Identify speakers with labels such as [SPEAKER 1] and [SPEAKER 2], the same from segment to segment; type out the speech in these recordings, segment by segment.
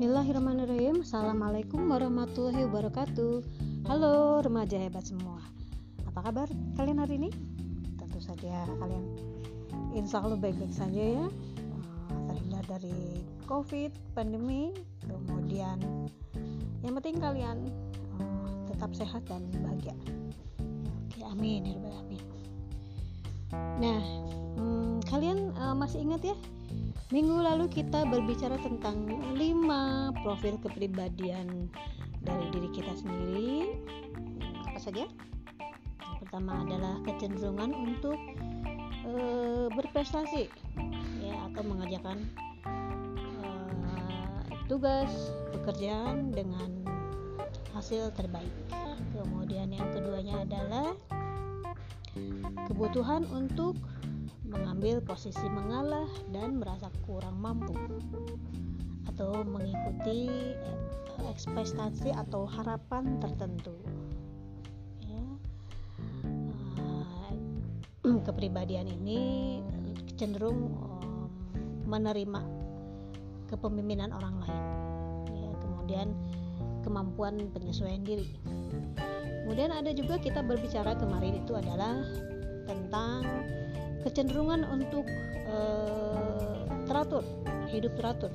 [SPEAKER 1] Bismillahirrahmanirrahim. Assalamualaikum warahmatullahi wabarakatuh. Halo remaja hebat semua. Apa kabar kalian hari ini? Tentu saja kalian Insya Allah baik-baik saja ya. Eh, Terhindar dari covid, pandemi Kemudian Yang penting kalian uh, Tetap sehat dan bahagia. Oke amin ya amin Nah hmm, Kalian uh, masih ingat ya Minggu lalu kita berbicara tentang 5 profil kepribadian dari diri kita sendiri. Apa saja? Yang pertama adalah kecenderungan untuk e, berprestasi ya atau mengerjakan e, tugas pekerjaan dengan hasil terbaik. Kemudian yang keduanya adalah kebutuhan untuk mengambil posisi mengalah dan merasa kurang mampu. Atau mengikuti eh, ekspektasi atau harapan tertentu. Ya. uh, kepribadian ini cenderung um, menerima kepemimpinan orang lain. Ya, kemudian kemampuan penyesuaian diri. Kemudian ada juga kita berbicara kemarin itu adalah tentang kecenderungan untuk uh, teratur, hidup teratur,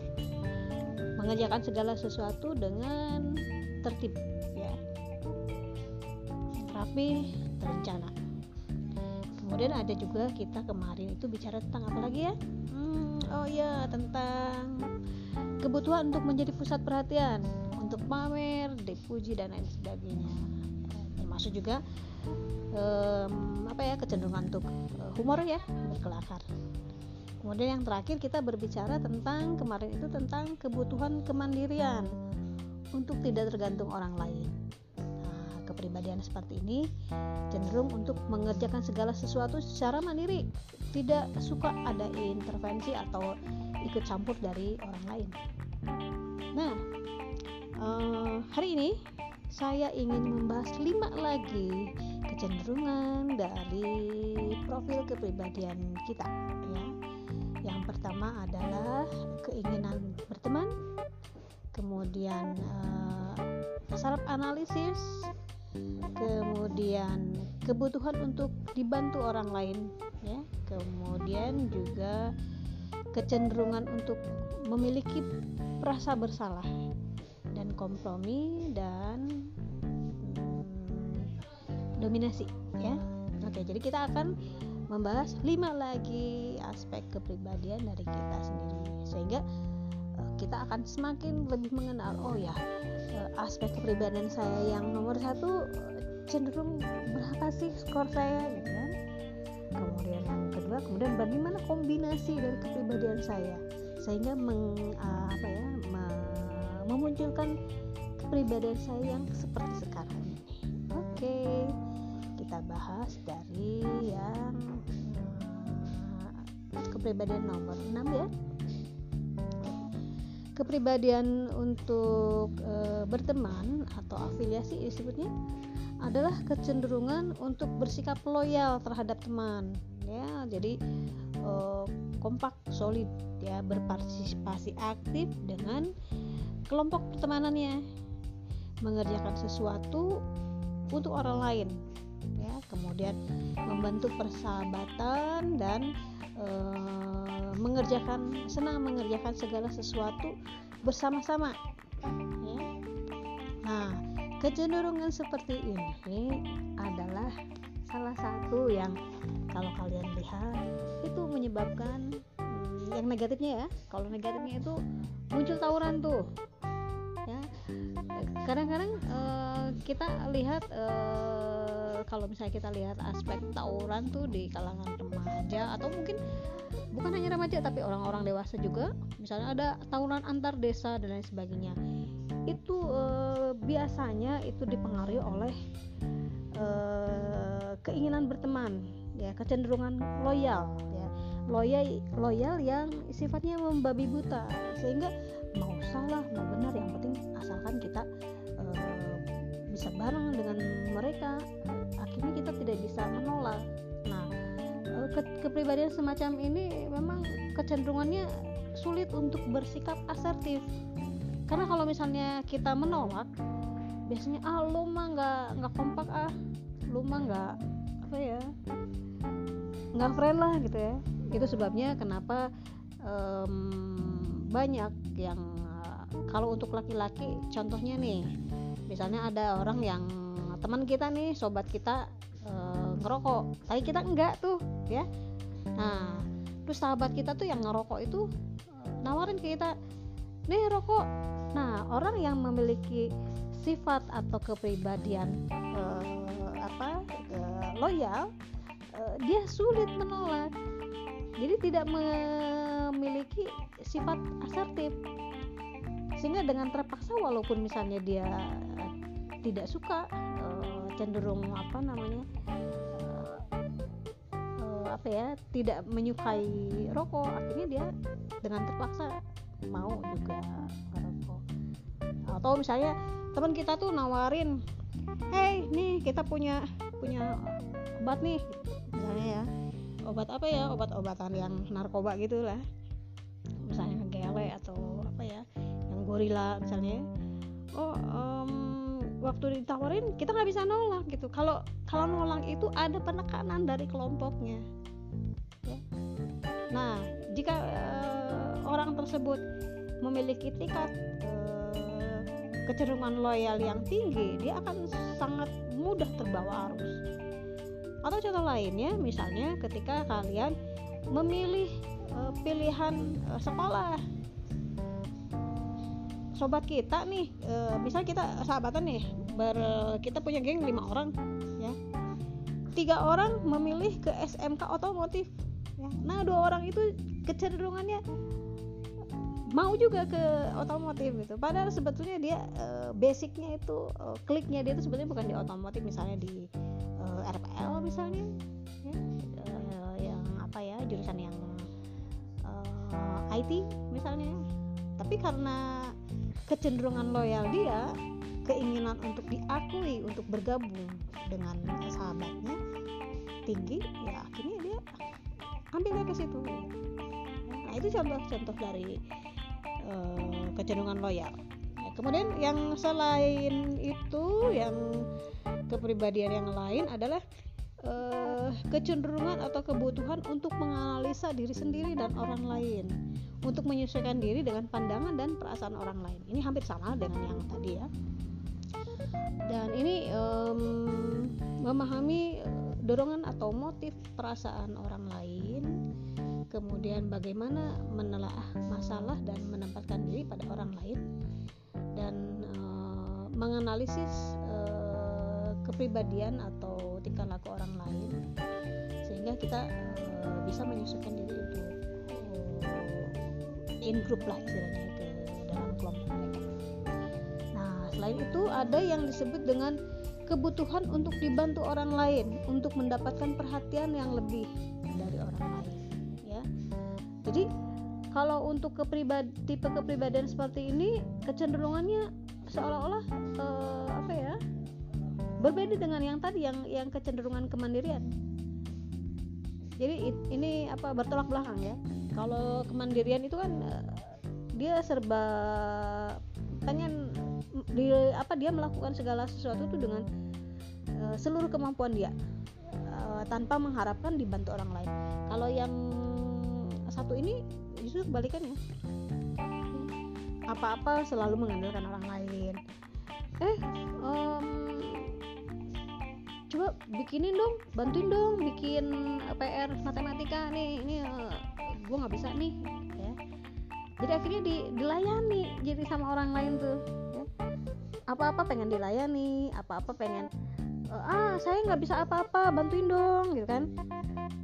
[SPEAKER 1] mengerjakan segala sesuatu dengan tertib, ya, rapi, terencana. Kemudian ada juga kita kemarin itu bicara tentang apa lagi ya? Hmm, oh ya tentang kebutuhan untuk menjadi pusat perhatian, untuk pamer, dipuji dan lain sebagainya. Termasuk juga um, apa ya kecenderungan untuk uh, humor ya berkelakar. Kemudian yang terakhir kita berbicara tentang kemarin itu tentang kebutuhan kemandirian untuk tidak tergantung orang lain. Nah, kepribadian seperti ini cenderung untuk mengerjakan segala sesuatu secara mandiri tidak suka ada intervensi atau ikut campur dari orang lain. Nah uh, hari ini saya ingin membahas lima lagi kecenderungan dari profil kepribadian kita ya. Yang pertama adalah keinginan berteman, kemudian uh, saraf analisis, kemudian kebutuhan untuk dibantu orang lain ya, kemudian juga kecenderungan untuk memiliki rasa bersalah dan kompromi dan dominasi ya. Oke jadi kita akan membahas lima lagi aspek kepribadian dari kita sendiri. Sehingga uh, kita akan semakin lebih mengenal oh ya uh, aspek kepribadian saya yang nomor satu cenderung berapa sih skor saya gitu kan. Kemudian yang kedua kemudian bagaimana kombinasi dari kepribadian saya. Sehingga meng, apa ya memunculkan kepribadian saya yang seperti sekarang ini. Oke okay kita bahas dari yang uh, kepribadian nomor 6 ya. Kepribadian untuk e, berteman atau afiliasi disebutnya adalah kecenderungan untuk bersikap loyal terhadap teman ya. Jadi e, kompak solid ya berpartisipasi aktif dengan kelompok pertemanannya. Mengerjakan sesuatu untuk orang lain ya. Kemudian membantu persahabatan dan e, mengerjakan senang mengerjakan segala sesuatu bersama-sama ya. nah kecenderungan seperti ini adalah salah satu yang kalau kalian lihat itu menyebabkan hmm, yang negatifnya ya. Kalau negatifnya itu muncul tawuran tuh kadang-kadang uh, kita lihat uh, kalau misalnya kita lihat aspek tawuran tuh di kalangan remaja atau mungkin bukan hanya remaja tapi orang-orang dewasa juga misalnya ada tawuran antar desa dan lain sebagainya. Itu uh, biasanya itu dipengaruhi oleh uh, keinginan berteman ya kecenderungan loyal ya. Loyal loyal yang sifatnya membabi buta sehingga mau salah mau benar. Yang penting asalkan kita uh, bisa bareng dengan mereka. Akhirnya kita tidak bisa menolak. Nah uh, ke kepribadian semacam ini memang kecenderungannya sulit untuk bersikap asertif. Karena kalau misalnya kita menolak biasanya ah lu mah nggak nggak kompak ah. Lu mah nggak apa ya nggak friend lah gitu ya. Itu sebabnya kenapa um, banyak yang kalau untuk laki-laki contohnya nih misalnya ada orang yang teman kita nih sobat kita e, ngerokok tapi kita enggak tuh ya. Nah terus sahabat kita tuh yang ngerokok itu nawarin ke kita nih rokok. Nah orang yang memiliki sifat atau kepribadian e, apa e, loyal e, dia sulit menolak. Jadi tidak memiliki sifat asertif sehingga dengan terpaksa walaupun misalnya dia uh, tidak suka uh, cenderung apa namanya uh, apa ya tidak menyukai rokok akhirnya dia dengan terpaksa mau juga rokok atau misalnya teman kita tuh nawarin hey nih kita punya punya obat nih misalnya ya. Obat apa ya? Obat-obatan yang narkoba gitulah gorila misalnya. Oh um, waktu ditawarin kita nggak bisa nolak gitu. Kalau kalau nolak itu ada penekanan dari kelompoknya. Ya. nah jika uh, orang tersebut memiliki tingkat uh, kecenderungan loyal yang tinggi dia akan sangat mudah terbawa arus. Atau contoh lainnya misalnya ketika kalian memilih uh, pilihan uh, sekolah sobat kita nih e, misal kita sahabatan nih ber, kita punya geng lima orang ya. Tiga orang memilih ke SMK otomotif ya. nah dua orang itu kecenderungannya mau juga ke otomotif gitu. Padahal sebetulnya dia e, basicnya itu e, kliknya dia itu sebetulnya bukan di otomotif misalnya di e, RPL misalnya ya, yang apa ya jurusan yang IT misalnya. Tapi karena kecenderungan loyal dia keinginan untuk diakui untuk bergabung dengan sahabatnya tinggi ya akhirnya dia ambilnya ke situ. Nah itu contoh-contoh dari uh, kecenderungan loyal. Nah, kemudian yang selain itu yang kepribadian yang lain adalah uh, kecenderungan atau kebutuhan untuk menganalisa diri sendiri dan orang lain untuk menyesuaikan diri dengan pandangan dan perasaan orang lain. Ini hampir sama dengan yang tadi ya. Dan ini um, memahami eh, dorongan atau motif perasaan orang lain, kemudian bagaimana menelaah masalah dan menempatkan diri pada orang lain, dan uh, menganalisis kepribadian atau tingkah laku orang lain, sehingga kita uh, bisa menyesuaikan diri untuk in group lah istilahnya ke dalam kelompok mereka. Nah, selain itu ada yang disebut dengan kebutuhan untuk dibantu orang lain untuk mendapatkan perhatian yang lebih dari orang lain ya. Jadi kalau untuk kepribadi tipe kepribadian seperti ini kecenderungannya seolah-olah uh, apa ya berbeda dengan yang tadi yang yang kecenderungan kemandirian. Jadi ini apa bertolak belakang ya. Kalau kemandirian itu kan eh, dia serba pengen di apa dia melakukan segala sesuatu itu dengan uh, seluruh kemampuan dia uh, tanpa mengharapkan dibantu orang lain. Kalau yang satu ini justru kebalikannya. Apa-apa selalu mengandalkan orang lain. Eh um, coba bikinin dong bantuin dong bikin PR matematika. Nih ini uh, gue nggak bisa nih ya. Jadi akhirnya di, dilayani jadi sama orang lain tuh ya. apa-apa pengen dilayani apa-apa pengen uh, ah saya nggak bisa apa-apa bantuin dong gitu kan.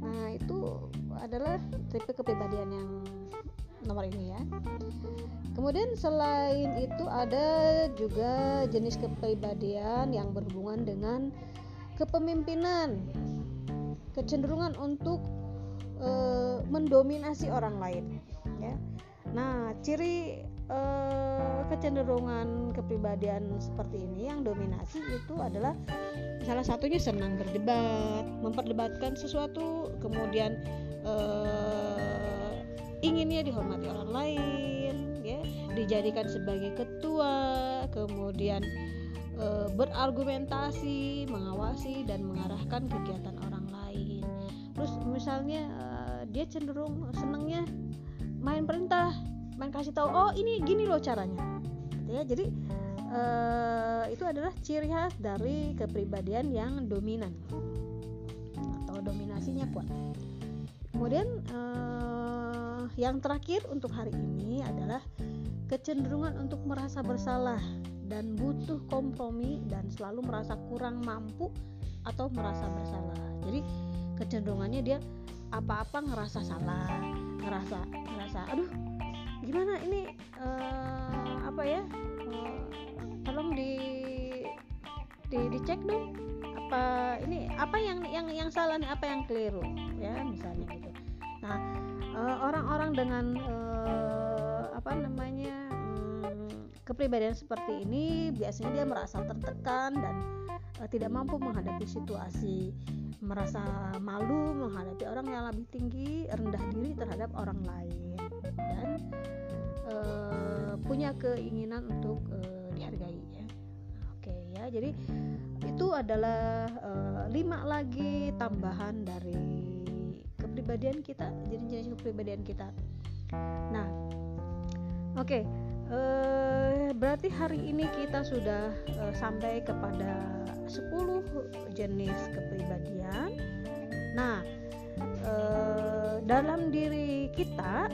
[SPEAKER 1] Nah itu adalah tipe kepribadian yang nomor ini ya. Kemudian selain itu ada juga jenis kepribadian yang berhubungan dengan kepemimpinan kecenderungan untuk e, mendominasi orang lain ya. Nah ciri e, kecenderungan kepribadian seperti ini yang dominasi itu adalah salah satunya senang berdebat memperdebatkan sesuatu kemudian e, inginnya dihormati orang lain ya dijadikan sebagai ketua kemudian e, berargumentasi mengawasi dan mengarahkan kegiatan orang lain. Terus misalnya e, dia cenderung senangnya main perintah main kasih tahu oh ini gini loh caranya. Gitu ya. Jadi e, itu adalah ciri khas dari kepribadian yang dominan atau dominasinya kuat. Kemudian yang terakhir untuk hari ini adalah kecenderungan untuk merasa bersalah dan butuh kompromi dan selalu merasa kurang mampu atau merasa bersalah. Jadi kecenderungannya dia apa-apa ngerasa salah ngerasa ngerasa aduh gimana ini uh, apa ya uh, tolong di di dicek dong apa ini apa yang yang yang salah nih apa yang keliru ya misalnya gitu. Nah eh, orang-orang dengan uh, apa namanya um, kepribadian seperti ini biasanya dia merasa tertekan dan uh, tidak mampu menghadapi situasi. Merasa malu menghadapi orang yang lebih tinggi rendah diri terhadap orang lain. Dan uh, punya keinginan untuk uh, dihargai ya. Oke ya. Jadi itu adalah uh, lima lagi tambahan dari kepribadian kita jenis-jenis kepribadian kita. Nah oke. okay, uh, berarti hari ini kita sudah uh, sampai kepada 10 jenis kepribadian. Nah uh, dalam diri kita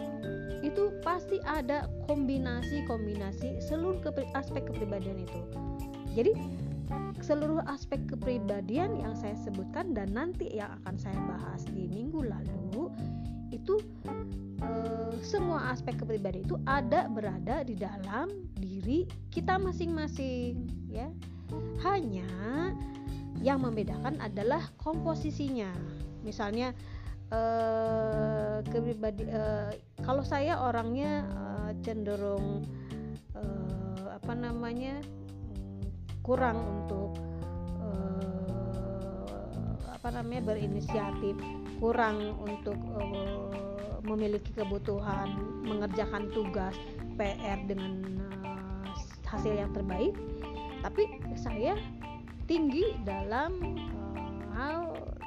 [SPEAKER 1] itu pasti ada kombinasi-kombinasi seluruh kepri aspek kepribadian itu. Jadi seluruh aspek kepribadian yang saya sebutkan dan nanti yang akan saya bahas di minggu lalu itu eh, semua aspek kepribadian itu ada berada di dalam diri kita masing-masing ya. Hanya yang membedakan adalah komposisinya. Misalnya eh, kepribadi eh, kalau saya orangnya eh, cenderung eh, apa namanya kurang untuk uh, apa namanya berinisiatif kurang untuk uh, memiliki kebutuhan mengerjakan tugas PR dengan uh, hasil yang terbaik. Tapi saya tinggi dalam uh, hal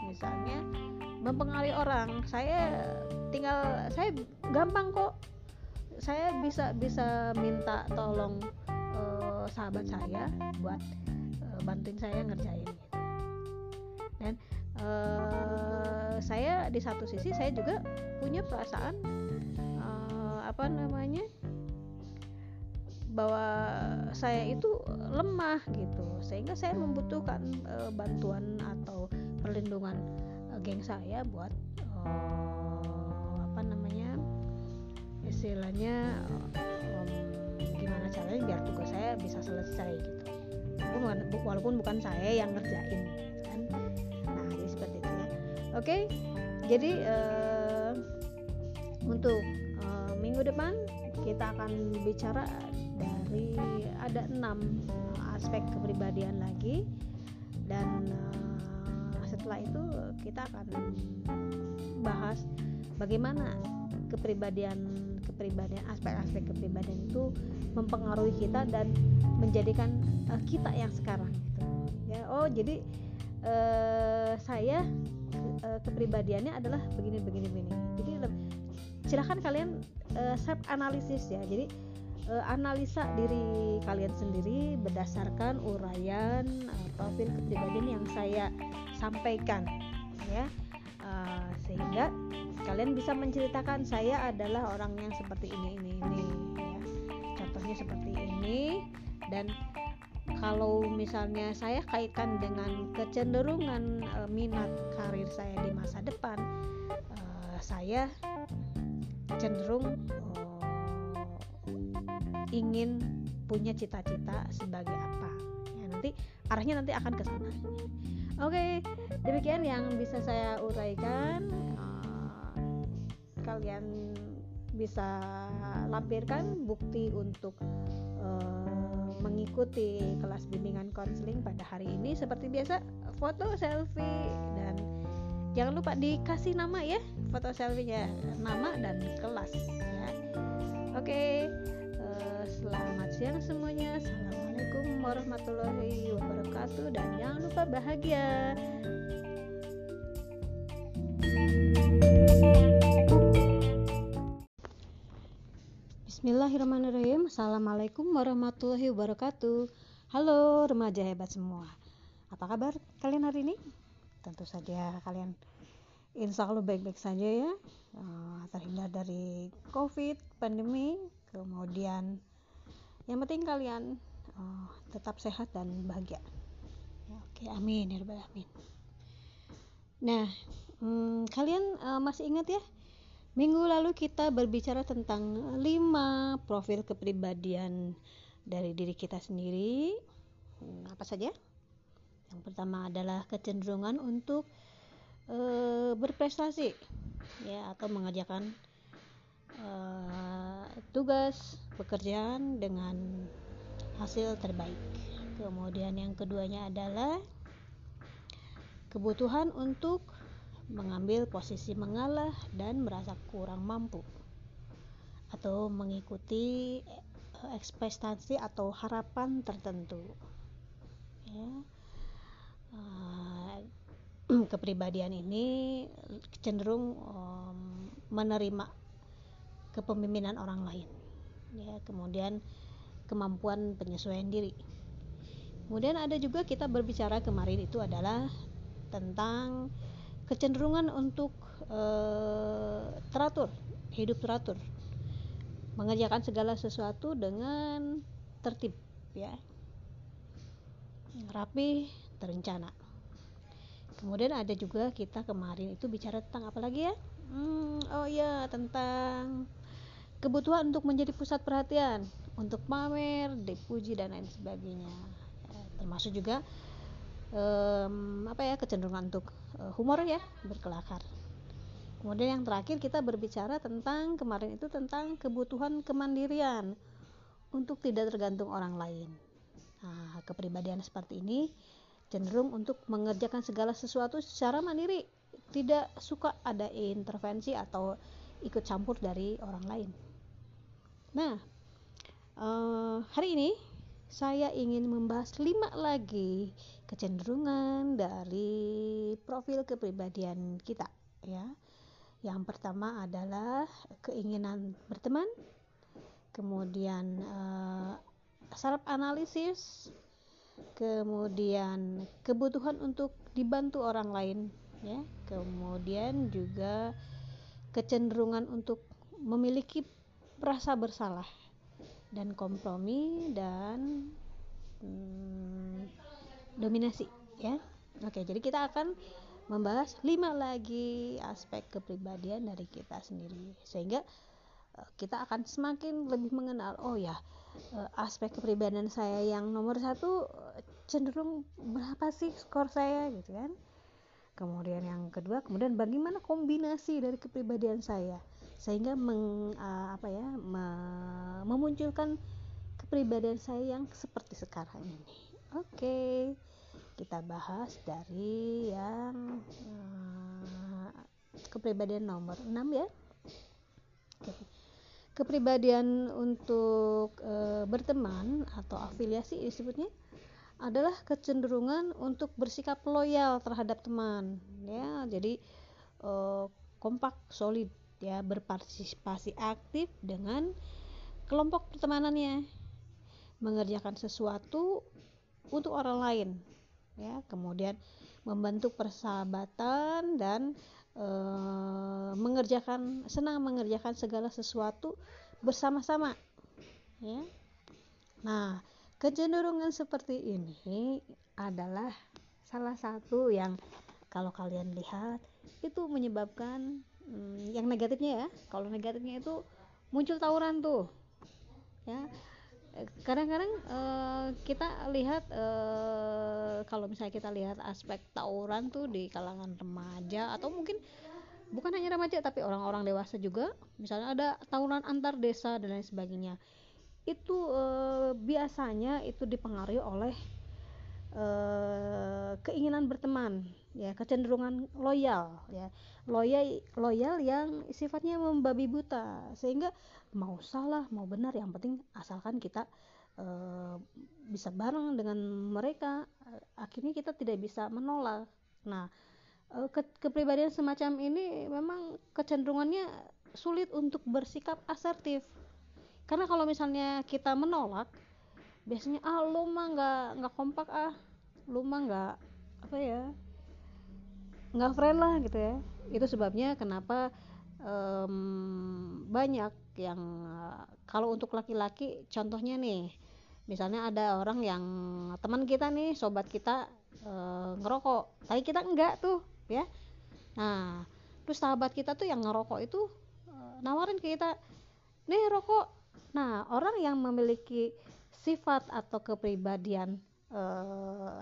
[SPEAKER 1] misalnya mempengaruhi orang. Saya tinggal saya gampang kok. Saya bisa bisa minta tolong sahabat saya buat uh, bantuin saya ngerjain gitu. Dan uh, saya di satu sisi saya juga punya perasaan uh, apa namanya bahwa saya itu lemah gitu. Sehingga saya membutuhkan uh, bantuan atau perlindungan uh, geng saya buat uh, apa namanya istilahnya gimana caranya biar tugas saya bisa selesai gitu. Walaupun, walaupun bukan saya yang ngerjain kan oke? Jadi uh, untuk uh, minggu depan kita akan bicara dari ada enam aspek kepribadian lagi. Dan uh, setelah itu kita akan bahas bagaimana kepribadian kepribadian aspek-aspek kepribadian itu mempengaruhi kita dan menjadikan uh, kita yang sekarang gitu. Ya oh jadi uh, saya uh, kepribadiannya adalah begini begini begini. Jadi silahkan kalian uh, self analisis ya. Jadi uh, analisa diri kalian sendiri berdasarkan uraian uh, profil kepribadian yang saya sampaikan ya. Uh, sehingga kalian bisa menceritakan saya adalah orang yang seperti ini ini ini ya. contohnya seperti ini. Dan kalau misalnya saya kaitkan dengan kecenderungan e, minat karir saya di masa depan e, saya cenderung e, ingin punya cita-cita sebagai apa. Ya nanti arahnya nanti akan ke sana. Oke demikian yang bisa saya uraikan. Kalian bisa lampirkan bukti untuk uh, mengikuti kelas bimbingan konseling pada hari ini seperti biasa foto selfie dan jangan lupa dikasih nama ya foto selfie-nya nama dan kelas ya oke uh, selamat siang semuanya. Assalamualaikum warahmatullahi wabarakatuh dan jangan lupa bahagia. Bismillahirrahmanirrahim. Assalamualaikum warahmatullahi wabarakatuh. Halo remaja hebat semua. Apa kabar kalian hari ini? Tentu saja kalian insya Allah baik-baik saja ya uh, terhindar dari covid pandemi kemudian yang penting kalian uh, tetap sehat dan bahagia ya, oke amin ya alamin nah um, kalian uh, masih ingat ya minggu lalu kita berbicara tentang lima profil kepribadian dari diri kita sendiri hmm, apa saja yang pertama adalah kecenderungan untuk e, berprestasi ya atau mengerjakan e, tugas pekerjaan dengan hasil terbaik. Kemudian yang keduanya adalah kebutuhan untuk mengambil posisi mengalah dan merasa kurang mampu atau mengikuti ekspektasi atau harapan tertentu. Ya. Uh, kepribadian ini cenderung menerima kepemimpinan orang lain ya kemudian kemampuan penyesuaian diri kemudian ada juga kita berbicara kemarin itu adalah tentang kecenderungan untuk uh, teratur hidup teratur. Mengerjakan segala sesuatu dengan tertib ya. Rapi terencana. Kemudian ada juga kita kemarin itu bicara tentang apa lagi ya? Hmm, oh ya tentang kebutuhan untuk menjadi pusat perhatian untuk pamer dipuji dan lain sebagainya. Ya, termasuk juga um, apa ya kecenderungan untuk uh, humor ya berkelakar. Kemudian yang terakhir kita berbicara tentang kemarin itu tentang kebutuhan kemandirian untuk tidak tergantung orang lain. Nah kepribadian seperti ini cenderung untuk mengerjakan segala sesuatu secara mandiri. Tidak suka ada intervensi atau ikut campur dari orang lain. Nah uh, hari ini saya ingin membahas lima lagi kecenderungan dari profil kepribadian kita ya. Yang pertama adalah keinginan berteman kemudian uh, saraf analisis kemudian kebutuhan untuk dibantu orang lain ya. Kemudian juga kecenderungan untuk memiliki rasa bersalah dan kompromi dan hmm, dominasi ya. Oke jadi kita akan membahas lima lagi aspek kepribadian dari kita sendiri. Sehingga eh, kita akan semakin lebih mengenal oh ya uh, aspek kepribadian saya yang nomor satu cenderung berapa sih skor saya gitu kan. Kemudian yang kedua kemudian bagaimana kombinasi dari kepribadian saya? Sehingga meng, apa ya me, memunculkan kepribadian saya yang seperti sekarang ini oke kita bahas dari yang uh, kepribadian nomor 6 ya. Kepribadian untuk e, berteman atau afiliasi disebutnya adalah kecenderungan untuk bersikap loyal terhadap teman ya. Jadi e, kompak solid ya berpartisipasi aktif dengan kelompok pertemanannya. Mengerjakan sesuatu untuk orang lain ya. Kemudian membentuk persahabatan dan e, mengerjakan senang mengerjakan segala sesuatu bersama-sama ya. Nah kecenderungan seperti ini adalah salah satu yang kalau kalian lihat itu menyebabkan hmm, yang negatifnya ya. Kalau negatifnya itu muncul tawuran tuh ya kadang-kadang uh, kita lihat uh, kalau misalnya kita lihat aspek tawuran tuh di kalangan remaja atau mungkin bukan hanya remaja tapi orang-orang dewasa juga misalnya ada tawuran antar desa dan lain sebagainya. Itu uh, biasanya itu dipengaruhi oleh uh, keinginan berteman ya kecenderungan loyal ya. Loyal loyal yang sifatnya membabi buta. Sehingga mau salah mau benar. Yang penting asalkan kita e, bisa bareng dengan mereka akhirnya kita tidak bisa menolak. Nah e, ke, kepribadian semacam ini memang kecenderungannya sulit untuk bersikap asertif. Karena kalau misalnya kita menolak biasanya ah lu mah nggak nggak kompak ah. Lu mah nggak apa ya nggak friend lah gitu ya. Itu sebabnya kenapa um, banyak yang kalau untuk laki-laki contohnya nih misalnya ada orang yang teman kita nih sobat kita e, ngerokok tapi kita enggak tuh ya. Nah terus sahabat kita tuh yang ngerokok itu e, nawarin ke kita nih rokok. Nah orang yang memiliki sifat atau kepribadian e,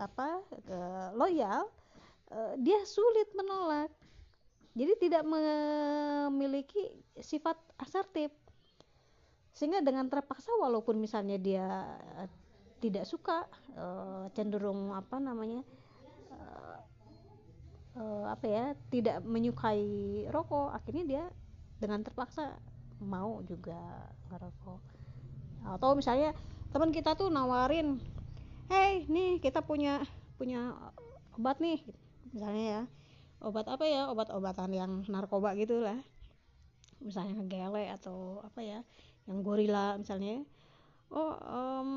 [SPEAKER 1] apa e, loyal Eh, dia sulit menolak. Jadi tidak memiliki sifat asertif. Sehingga dengan terpaksa walaupun misalnya dia eh, tidak suka uh, cenderung apa namanya uh, apa ya tidak menyukai rokok akhirnya dia dengan terpaksa mau juga ngerokok. Atau misalnya teman kita tuh nawarin hey nih kita punya punya obat nih. Misalnya ya obat apa ya obat-obatan yang narkoba gitulah misalnya gele atau apa ya yang gorila misalnya oh um,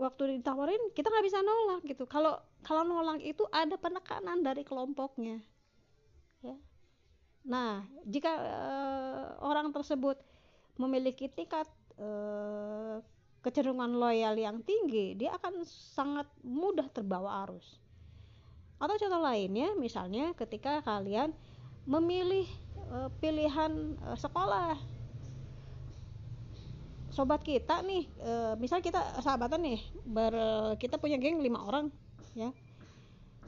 [SPEAKER 1] waktu ditawarin kita nggak bisa nolak gitu. Kalau kalau nolak itu ada penekanan dari kelompoknya ya. Nah jika uh, orang tersebut memiliki tingkat uh, kecenderungan loyal yang tinggi dia akan sangat mudah terbawa arus. Atau contoh lainnya misalnya ketika kalian memilih e, pilihan e, sekolah. Sobat kita nih e, misal kita sahabatan nih ber, kita punya geng lima orang ya.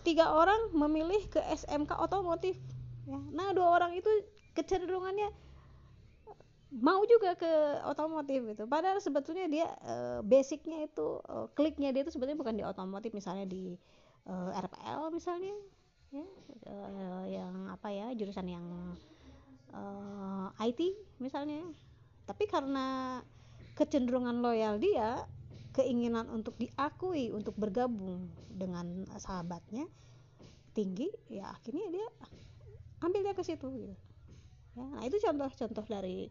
[SPEAKER 1] Tiga orang memilih ke SMK otomotif ya. Nah dua orang itu kecenderungannya mau juga ke otomotif itu padahal sebetulnya dia basicnya itu kliknya dia itu sebetulnya bukan di otomotif misalnya di eh, RPL misalnya ya. Yang apa ya jurusan yang uh, eh, IT misalnya. Tapi karena kecenderungan loyal dia keinginan untuk diakui untuk bergabung dengan sahabatnya tinggi ya akhirnya dia ambil dia ke situ gitu. Ya, nah itu contoh-contoh dari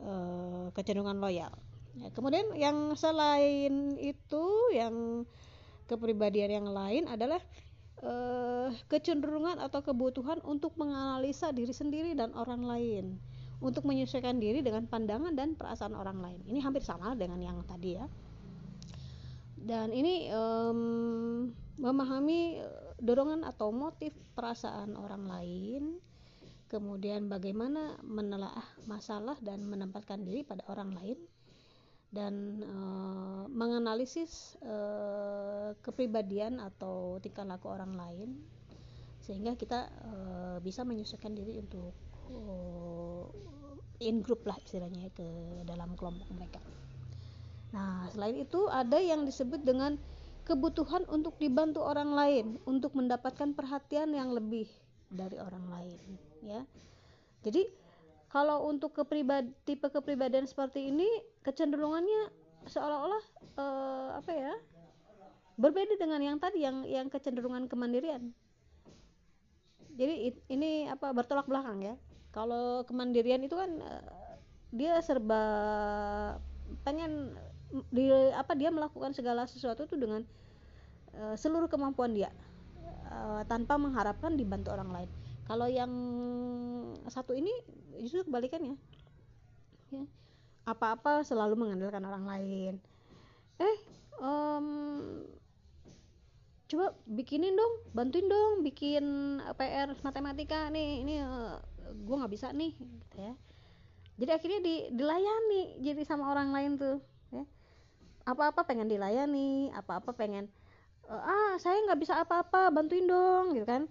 [SPEAKER 1] uh, kecenderungan loyal. Ya, kemudian yang selain itu yang kepribadian yang lain adalah uh, kecenderungan atau kebutuhan untuk menganalisa diri sendiri dan orang lain. Untuk menyesuaikan diri dengan pandangan dan perasaan orang lain. Ini hampir sama dengan yang tadi ya. Dan ini um, memahami eh, dorongan atau motif perasaan orang lain. Kemudian bagaimana menelaah masalah dan menempatkan diri pada orang lain dan uh, menganalisis uh, kepribadian atau tingkah laku orang lain sehingga kita uh, bisa menyesuaikan diri untuk uh, in group lah istilahnya ke dalam kelompok mereka. Nah, selain itu ada yang disebut dengan kebutuhan untuk dibantu orang lain untuk mendapatkan perhatian yang lebih dari orang lain, ya. Jadi kalau untuk kepribadi tipe kepribadian seperti ini kecenderungannya seolah-olah uh, apa ya berbeda dengan yang tadi yang yang kecenderungan kemandirian. Jadi ini apa bertolak belakang ya. Kalau kemandirian itu kan uh, dia serba pengen di apa dia melakukan segala sesuatu itu dengan uh, seluruh kemampuan dia uh, tanpa mengharapkan dibantu orang lain kalau yang satu ini justru kebalikannya ya. Apa-apa selalu mengandalkan orang lain. Eh um, coba bikinin dong bantuin dong bikin PR matematika nih ini uh, eh, gue nggak bisa nih gitu ya. Jadi akhirnya di, dilayani jadi sama orang lain tuh ya. Apa-apa pengen dilayani apa-apa pengen uh, ah saya nggak bisa apa-apa bantuin dong gitu kan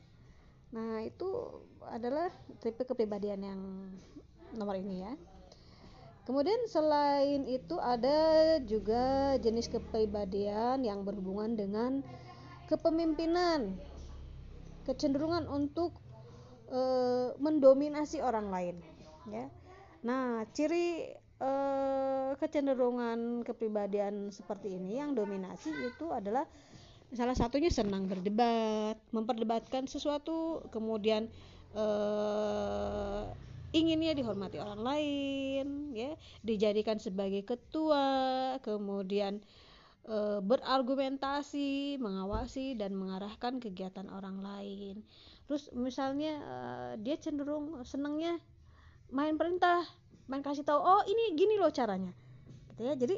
[SPEAKER 1] Nah, itu adalah tipe kepribadian yang nomor ini ya. Kemudian selain itu ada juga jenis kepribadian yang berhubungan dengan kepemimpinan. kecenderungan untuk e, mendominasi orang lain ya nah ciri e, kecenderungan kepribadian seperti ini yang dominasi itu adalah salah satunya senang berdebat memperdebatkan sesuatu kemudian eh, inginnya dihormati orang lain ya dijadikan sebagai ketua kemudian eh, berargumentasi mengawasi dan mengarahkan kegiatan orang lain. Terus misalnya eh, dia cenderung senangnya main perintah main kasih tahu oh ini gini loh caranya. Gitu ya. Jadi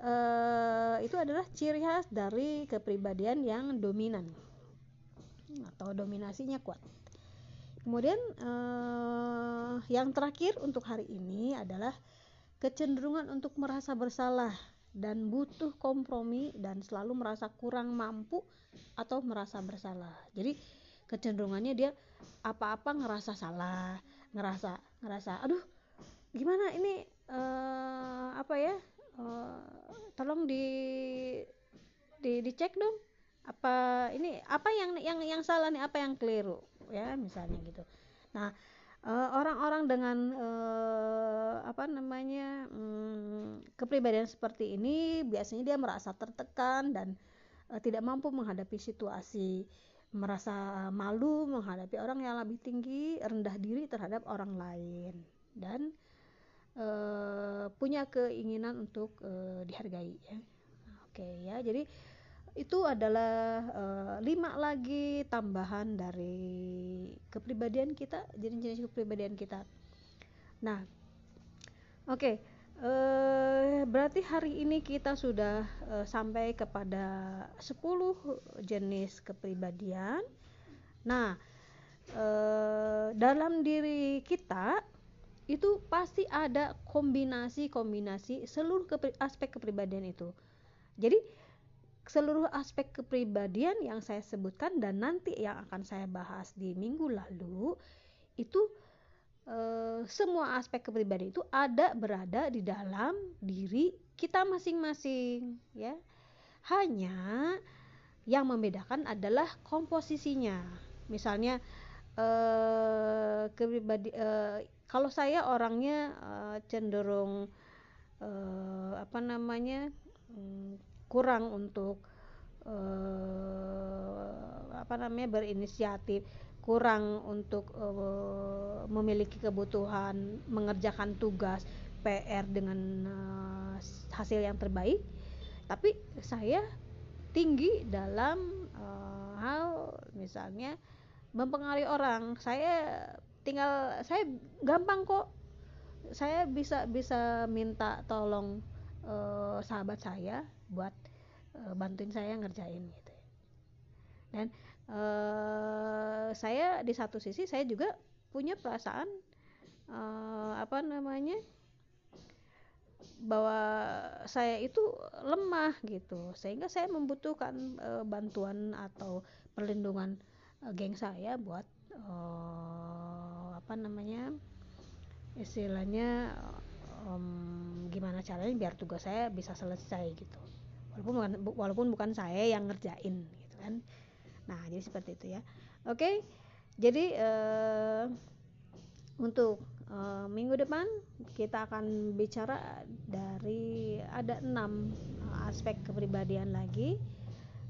[SPEAKER 1] uh, itu adalah ciri khas dari kepribadian yang dominan atau dominasinya kuat. Kemudian uh, yang terakhir untuk hari ini adalah kecenderungan untuk merasa bersalah dan butuh kompromi dan selalu merasa kurang mampu atau merasa bersalah. Jadi kecenderungannya dia apa-apa ngerasa salah, ngerasa ngerasa aduh gimana ini uh, apa ya uh, tolong di di dicek dong. Apa ini apa yang yang yang salah nih? Apa yang keliru? Ya misalnya gitu. Nah eh, orang-orang dengan uh, apa namanya um, kepribadian seperti ini biasanya dia merasa tertekan dan tidak mampu menghadapi situasi. Merasa malu menghadapi orang yang lebih tinggi rendah diri terhadap orang lain. Dan uh, punya keinginan untuk uh, dihargai ya. Oke okay, ya. Jadi itu adalah uh, lima lagi tambahan dari kepribadian kita jenis-jenis kepribadian kita. Nah oke okay, berarti hari ini kita sudah uh, sampai kepada 10 jenis kepribadian. Nah dalam diri kita itu pasti ada kombinasi-kombinasi seluruh kepri aspek kepribadian itu. Jadi seluruh aspek kepribadian yang saya sebutkan dan nanti yang akan saya bahas di minggu lalu itu e, semua aspek kepribadian itu ada berada di dalam diri kita masing-masing ya. Hanya yang membedakan adalah komposisinya. Misalnya eh kepribadi eh, kalau saya orangnya uh, cenderung uh, apa namanya um, kurang untuk uh, apa namanya berinisiatif kurang untuk uh, memiliki kebutuhan mengerjakan tugas PR dengan uh, hasil yang terbaik. Tapi saya tinggi dalam uh, hal misalnya mempengaruhi orang. Saya tinggal saya gampang kok. Saya bisa bisa minta tolong uh, sahabat saya buat uh, bantuin saya ngerjain gitu. Dan uh, saya di satu sisi saya juga punya perasaan apa namanya bahwa saya itu lemah gitu. Sehingga saya membutuhkan uh, bantuan atau perlindungan uh, geng saya buat uh, apa namanya istilahnya um, gimana caranya biar tugas saya bisa selesai gitu. Walaupun bukan walaupun bukan saya yang ngerjain gitu kan. Nah jadi seperti itu ya. Oke jadi uh, untuk uh, minggu depan kita akan bicara dari ada enam uh, aspek kepribadian lagi.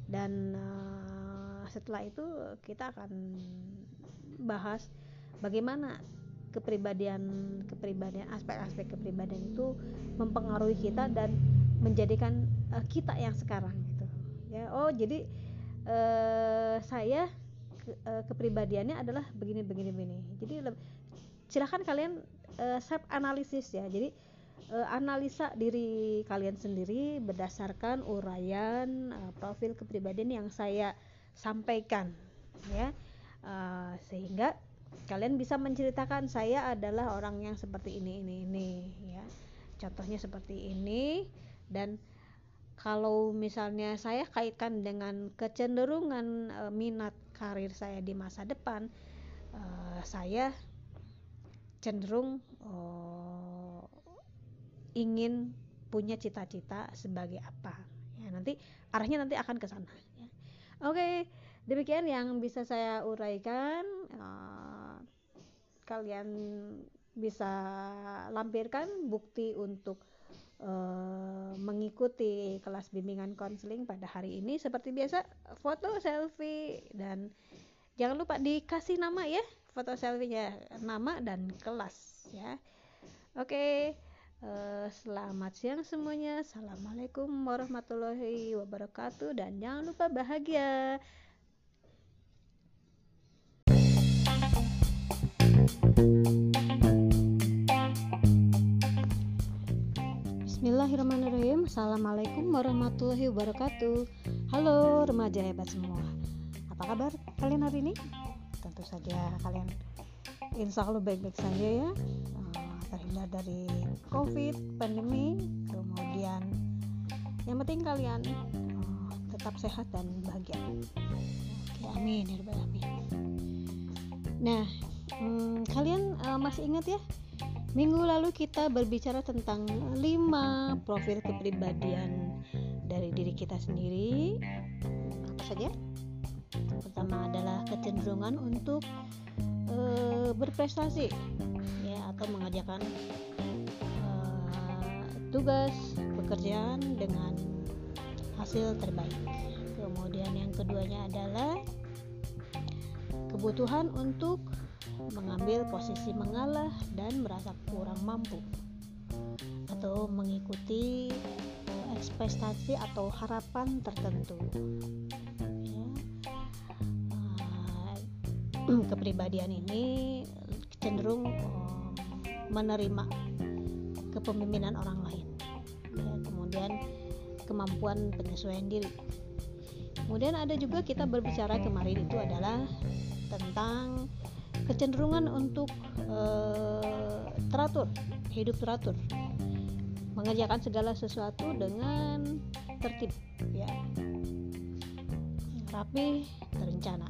[SPEAKER 1] Dan uh, setelah itu kita akan bahas bagaimana kepribadian kepribadian aspek-aspek kepribadian itu mempengaruhi kita dan menjadikan uh, kita yang sekarang gitu. Ya oh jadi uh, saya ke, uh, kepribadiannya adalah begini begini begini. Jadi silahkan kalian uh, self analisis ya. Jadi uh, analisa diri kalian sendiri berdasarkan uraian uh, profil kepribadian yang saya sampaikan ya. Uh, sehingga kalian bisa menceritakan saya adalah orang yang seperti ini ini ini ya. Contohnya seperti ini. Dan kalau misalnya saya kaitkan dengan kecenderungan e, minat karir saya di masa depan e, saya cenderung e, ingin punya cita-cita sebagai apa. Ya nanti arahnya nanti akan ke sana ya. oke demikian yang bisa saya uraikan. Uh, kalian bisa lampirkan bukti untuk uh, mengikuti kelas bimbingan konseling pada hari ini seperti biasa foto selfie dan jangan lupa dikasih nama ya foto selfie-nya nama dan kelas ya oke okay. Uh, selamat siang semuanya. Assalamualaikum warahmatullahi wabarakatuh dan jangan lupa bahagia. Bismillahirrahmanirrahim. Assalamualaikum warahmatullahi wabarakatuh. Halo remaja hebat semua. Apa kabar kalian hari ini? Tentu saja kalian insya Allah baik-baik saja ya terhindar dari covid pandemi kemudian yang penting kalian uh, tetap sehat dan bahagia oke amin ya nah hmm, kalian uh, masih ingat ya? Minggu lalu kita berbicara tentang lima profil kepribadian dari diri kita sendiri. Apa saja? Pertama adalah kecenderungan untuk uh, berprestasi atau mengerjakan uh, tugas pekerjaan dengan hasil terbaik. Kemudian yang keduanya adalah kebutuhan untuk mengambil posisi mengalah dan merasa kurang mampu atau mengikuti ekspektasi atau harapan tertentu. Ya. Uh, kepribadian ini cenderung menerima kepemimpinan orang lain ya, kemudian kemampuan penyesuaian diri kemudian ada juga kita berbicara kemarin itu adalah tentang kecenderungan untuk uh, teratur hidup teratur. Mengerjakan segala sesuatu dengan tertib ya. Rapi terencana.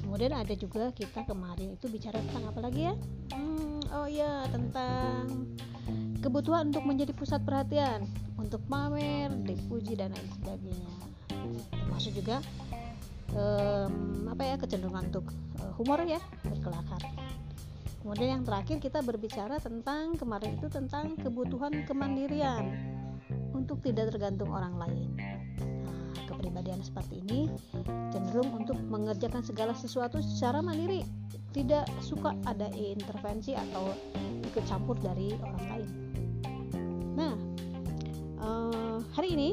[SPEAKER 1] Kemudian ada juga kita kemarin itu bicara tentang apa lagi ya? Hmm, oh ya tentang kebutuhan untuk menjadi pusat perhatian untuk pamer dipuji dan lain sebagainya. Termasuk juga um, apa ya kecenderungan untuk humor ya berkelakar. Kemudian yang terakhir kita berbicara tentang kemarin itu tentang kebutuhan kemandirian untuk tidak tergantung orang lain. Nah, kepribadian seperti ini cenderung untuk mengerjakan segala sesuatu secara mandiri. Tidak suka ada intervensi atau ikut campur dari orang lain. Nah, uh, hari ini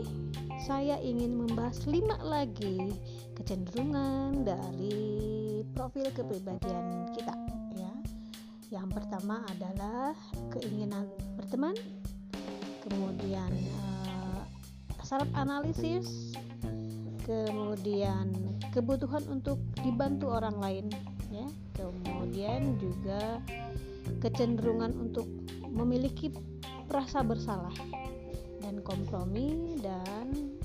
[SPEAKER 1] saya ingin membahas lima lagi kecenderungan dari profil kepribadian kita. Ya, yang pertama adalah keinginan berteman, kemudian uh, self analisis, kemudian kebutuhan untuk dibantu orang lain ya kemudian juga kecenderungan untuk memiliki rasa bersalah dan kompromi dan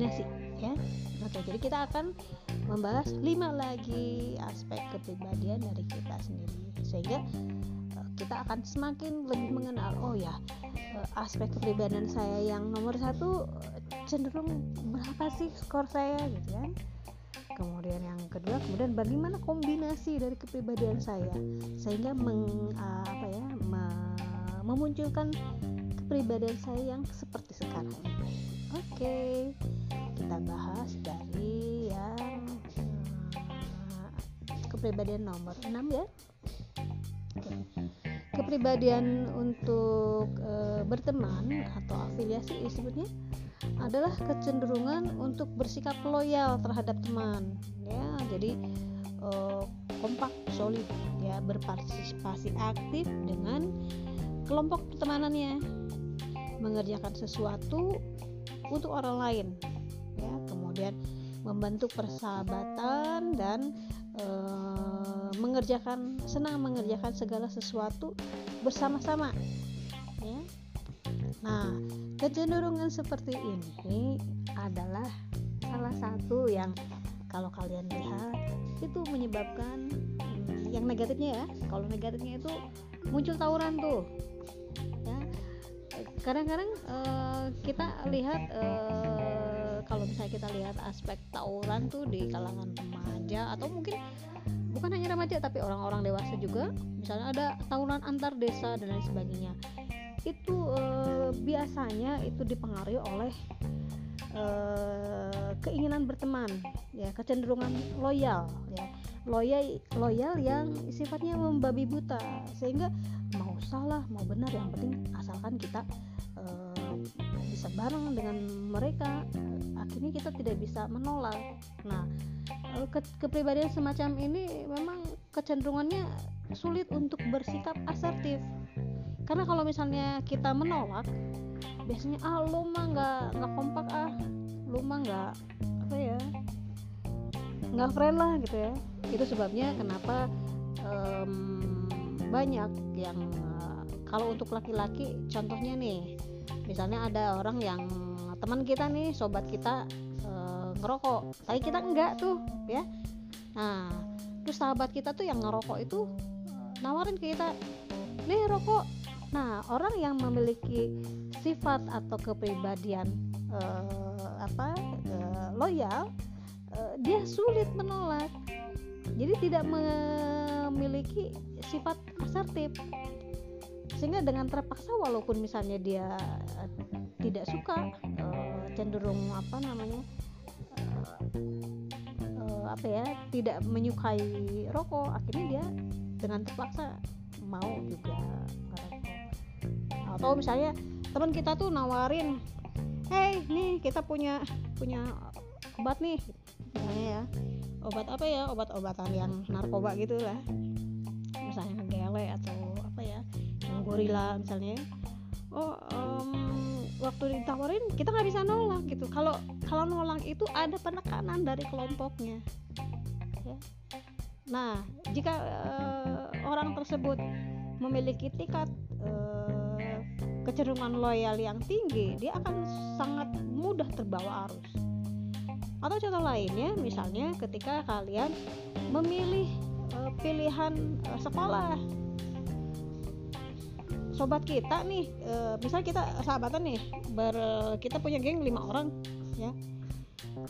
[SPEAKER 1] dominasi ya. Oke jadi kita akan membahas lima lagi aspek kepribadian dari kita sendiri. Sehingga eh, kita akan semakin lebih mengenal oh ya eh, aspek kepribadian saya yang nomor satu eh, cenderung berapa sih skor saya gitu kan. Kemudian yang kedua kemudian bagaimana kombinasi dari kepribadian saya sehingga meng, apa ya me, memunculkan kepribadian saya yang seperti sekarang oke okay, kita bahas dari yang uh, kepribadian nomor 6 ya okay. kepribadian untuk uh, berteman atau afiliasi disebutnya adalah kecenderungan untuk bersikap loyal terhadap teman ya jadi uh, kompak solid ya berpartisipasi aktif dengan kelompok pertemanannya mengerjakan sesuatu untuk orang lain ya kemudian membantu persahabatan dan e, mengerjakan senang mengerjakan segala sesuatu bersama-sama ya Nah, kecenderungan seperti ini adalah salah satu yang kalau kalian lihat itu menyebabkan hmm, yang negatifnya ya. Kalau negatifnya itu muncul tawuran tuh. Kadang-kadang uh, kita lihat uh, kalau misalnya kita lihat aspek tawuran tuh di kalangan remaja atau mungkin bukan hanya remaja tapi orang-orang dewasa juga misalnya ada tawuran antar desa dan lain sebagainya. Itu eh, biasanya itu dipengaruhi oleh eh, keinginan berteman ya kecenderungan loyal ya. Loyal loyal yang sifatnya membabi buta sehingga mau salah mau benar yang penting asalkan kita uh, bisa bareng dengan mereka akhirnya kita tidak bisa menolak. Nah ke kepribadian semacam ini memang kecenderungannya sulit untuk bersikap asertif. Karena kalau misalnya kita menolak biasanya ah lu mah nggak nggak kompak ah. Lu mah nggak apa ya nggak friend lah gitu ya. Itu sebabnya kenapa um, banyak yang uh, kalau untuk laki-laki contohnya nih misalnya ada orang yang teman kita nih sobat kita uh, ngerokok. Tapi kita enggak tuh ya. Nah terus sahabat kita tuh yang ngerokok itu nawarin ke kita nih rokok nah orang yang memiliki sifat atau kepribadian uh, apa uh, loyal uh, dia sulit menolak. Jadi tidak memiliki sifat asertif. Sehingga dengan terpaksa walaupun misalnya dia tidak suka cenderung apa namanya apa ya tidak menyukai rokok akhirnya dia dengan terpaksa mau juga atau misalnya teman kita tuh nawarin hey nih kita punya punya obat nih. Misalnya ya obat apa ya obat-obatan yang narkoba gitu lah. Misalnya gele atau apa ya yang gorila misalnya. Oh um, waktu ditawarin kita nggak bisa nolak gitu. Kalau kalau nolak itu ada penekanan dari kelompoknya. Ya. nah jika uh, orang tersebut memiliki tingkat uh, kecenderungan loyal yang tinggi dia akan sangat mudah terbawa arus. Atau contoh lainnya misalnya ketika kalian memilih uh, pilihan uh, sekolah. Sobat kita nih uh, misalnya kita sahabatan nih ber, kita punya geng lima orang ya.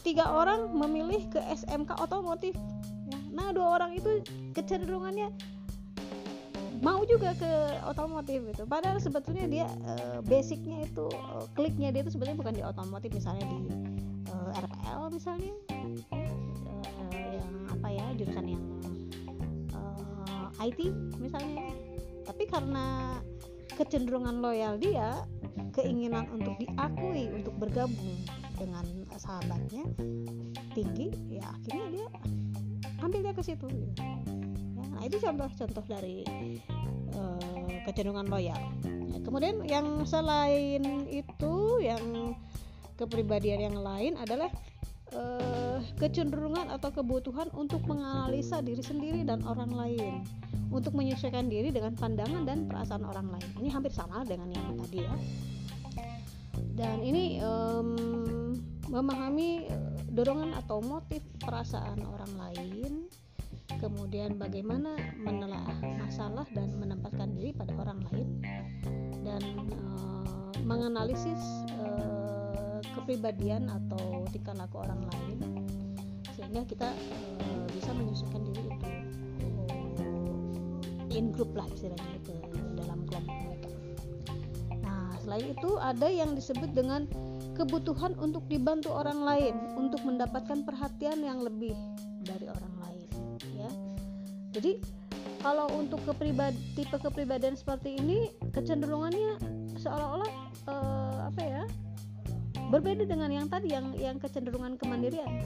[SPEAKER 1] Tiga orang memilih ke SMK otomotif ya. nah dua orang itu kecenderungannya mau juga ke otomotif gitu. Padahal sebetulnya dia uh, basicnya itu uh, kliknya dia itu sebetulnya bukan di otomotif misalnya di uh, eh, RPL misalnya. Uh, yang apa ya jurusan yang uh, IT misalnya. Tapi karena kecenderungan loyal dia keinginan untuk diakui untuk bergabung dengan sahabatnya tinggi ya akhirnya dia ambilnya ke situ gitu. Nah itu contoh-contoh dari uh, kecenderungan loyal. Ya, kemudian yang selain itu yang kepribadian yang lain adalah uh, kecenderungan atau kebutuhan untuk menganalisa diri sendiri dan orang lain. Untuk menyesuaikan diri dengan pandangan dan perasaan orang lain. Ini hampir sama dengan yang tadi ya. Dan ini um, memahami eh, dorongan atau motif perasaan orang lain kemudian bagaimana menelaah masalah dan menempatkan diri pada orang lain dan uh, menganalisis uh, kepribadian atau tingkah laku orang lain sehingga kita uh, bisa menyesuaikan diri uh, in group lah istilahnya ke dalam kelompok mereka. Nah selain itu ada yang disebut dengan kebutuhan untuk dibantu orang lain untuk mendapatkan perhatian yang lebih dari orang lain. Jadi kalau untuk kepribadi tipe kepribadian seperti ini kecenderungannya seolah-olah uh, apa ya berbeda dengan yang tadi yang yang kecenderungan kemandirian.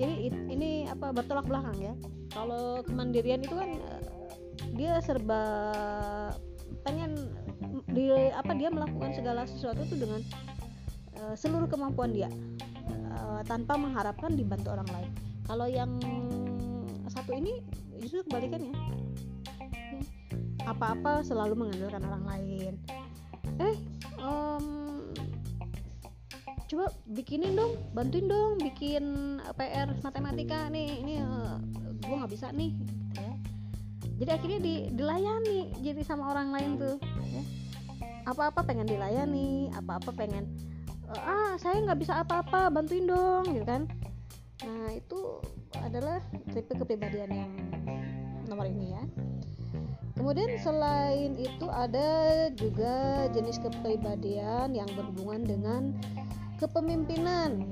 [SPEAKER 1] Jadi ini apa bertolak belakang ya. Kalau kemandirian itu kan eh, dia serba pengen di apa dia melakukan segala sesuatu itu dengan uh, seluruh kemampuan dia uh, tanpa mengharapkan dibantu orang lain. Kalau yang satu ini justru kebalikannya. Apa-apa selalu mengandalkan orang lain. Eh um, coba bikinin dong bantuin dong bikin PR matematika nih. Ini uh, eh, gue nggak bisa nih ya. Jadi akhirnya di, dilayani jadi sama orang lain tuh ya. Apa-apa pengen dilayani apa-apa pengen ah saya nggak bisa apa-apa bantuin dong gitu kan nah itu adalah tipe kepribadian yang nomor ini ya. Kemudian selain itu ada juga jenis kepribadian yang berhubungan dengan kepemimpinan.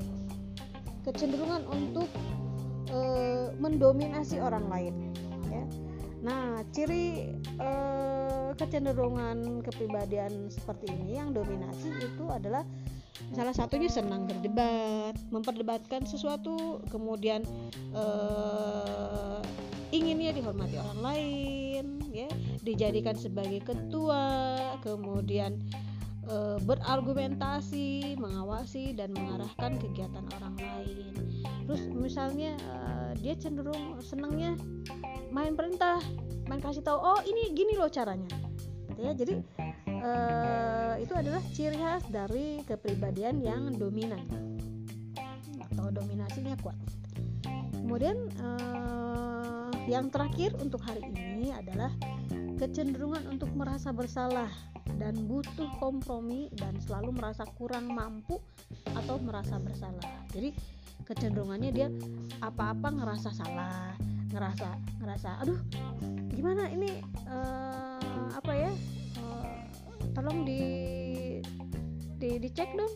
[SPEAKER 1] Kecenderungan untuk e, mendominasi orang lain ya. Nah ciri e, kecenderungan kepribadian seperti ini yang dominasi itu adalah salah satunya senang berdebat memperdebatkan sesuatu kemudian eh, inginnya dihormati orang lain ya dijadikan sebagai ketua kemudian eh, berargumentasi mengawasi dan mengarahkan kegiatan orang lain. Terus misalnya eh, dia cenderung senangnya main perintah main kasih tahu oh ini gini loh caranya. Ya jadi uh, itu adalah ciri khas dari kepribadian yang dominan atau dominasinya kuat. Kemudian uh, yang terakhir untuk hari ini adalah kecenderungan untuk merasa bersalah dan butuh kompromi dan selalu merasa kurang mampu atau merasa bersalah. Jadi kecenderungannya dia apa-apa ngerasa salah, ngerasa ngerasa aduh gimana ini uh, apa ya tolong di di dicek dong.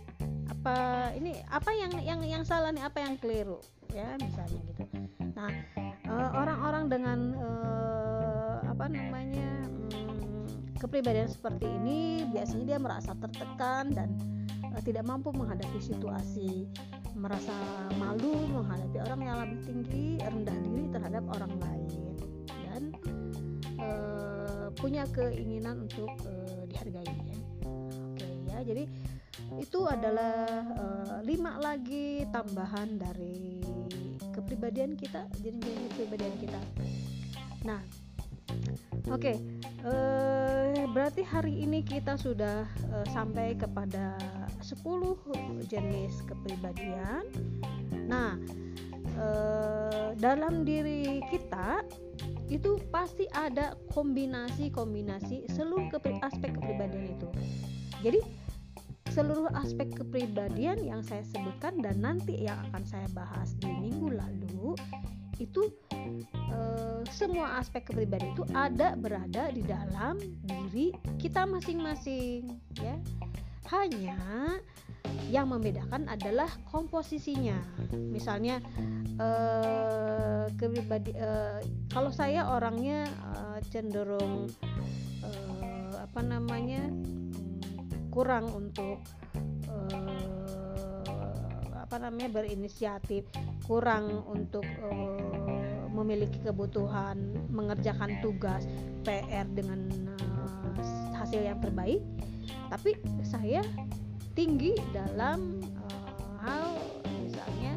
[SPEAKER 1] Apa ini apa yang yang yang salah nih? Apa yang keliru? Ya misalnya gitu. Nah eh, orang-orang dengan uh, apa namanya um, kepribadian seperti ini biasanya dia merasa tertekan dan uh, tidak mampu menghadapi situasi. Merasa malu menghadapi orang yang lebih tinggi rendah diri terhadap orang lain. Dan uh, punya keinginan untuk uh, dihargai ya. Oke ya. Jadi itu adalah uh, lima lagi tambahan dari kepribadian kita jenis-jenis kepribadian kita. Nah oke okay, uh, eh, berarti hari ini kita sudah uh, sampai kepada 10 jenis kepribadian. Nah uh, dalam diri kita itu pasti ada kombinasi-kombinasi seluruh aspek kepribadian itu. Jadi seluruh aspek kepribadian yang saya sebutkan dan nanti yang akan saya bahas di minggu lalu itu e, semua aspek kepribadian itu ada berada di dalam diri kita masing-masing ya. Hanya yang membedakan adalah komposisinya. Misalnya kepribadi uh, kalau saya orangnya uh, cenderung uh, apa namanya kurang untuk apa namanya berinisiatif, kurang untuk memiliki kebutuhan, mengerjakan tugas PR dengan hasil yang terbaik. Tapi saya tinggi dalam uh, hal misalnya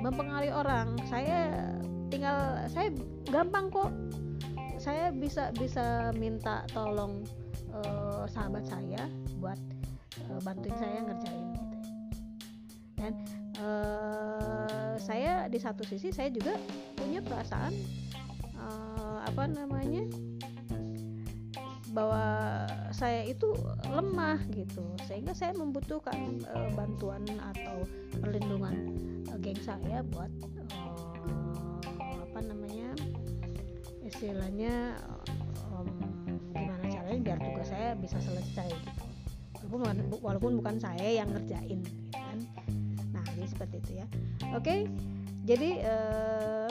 [SPEAKER 1] mempengaruhi orang. Saya tinggal saya gampang kok. Saya bisa bisa minta tolong uh, sahabat saya buat uh, bantuin saya ngerjain gitu. Dan uh, saya di satu sisi saya juga punya perasaan uh, apa namanya bahwa saya itu lemah gitu. Sehingga saya membutuhkan uh, bantuan atau perlindungan uh, geng saya buat uh, apa namanya istilahnya um, gimana caranya biar tugas saya bisa selesai gitu. Walaupun walaupun bukan saya yang ngerjain gitu kan. Nah jadi seperti itu ya. Oke jadi uh,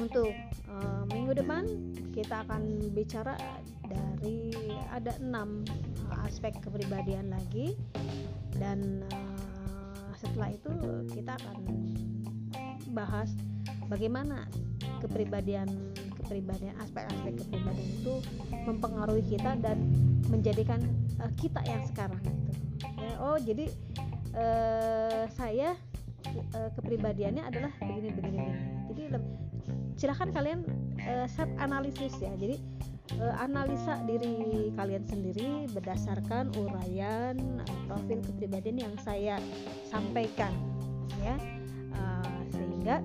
[SPEAKER 1] untuk uh, minggu depan kita akan bicara dari ada enam uh, aspek kepribadian lagi dan uh, setelah itu kita akan bahas bagaimana kepribadian kepribadian aspek-aspek kepribadian itu mempengaruhi kita dan menjadikan uh, kita yang sekarang gitu. Ya, oh jadi uh, saya uh, kepribadiannya adalah begini begini begini. Jadi silahkan kalian uh, set analisis ya. Jadi uh, analisa diri kalian sendiri berdasarkan uraian uh, profil kepribadian yang saya sampaikan ya. Uh, sehingga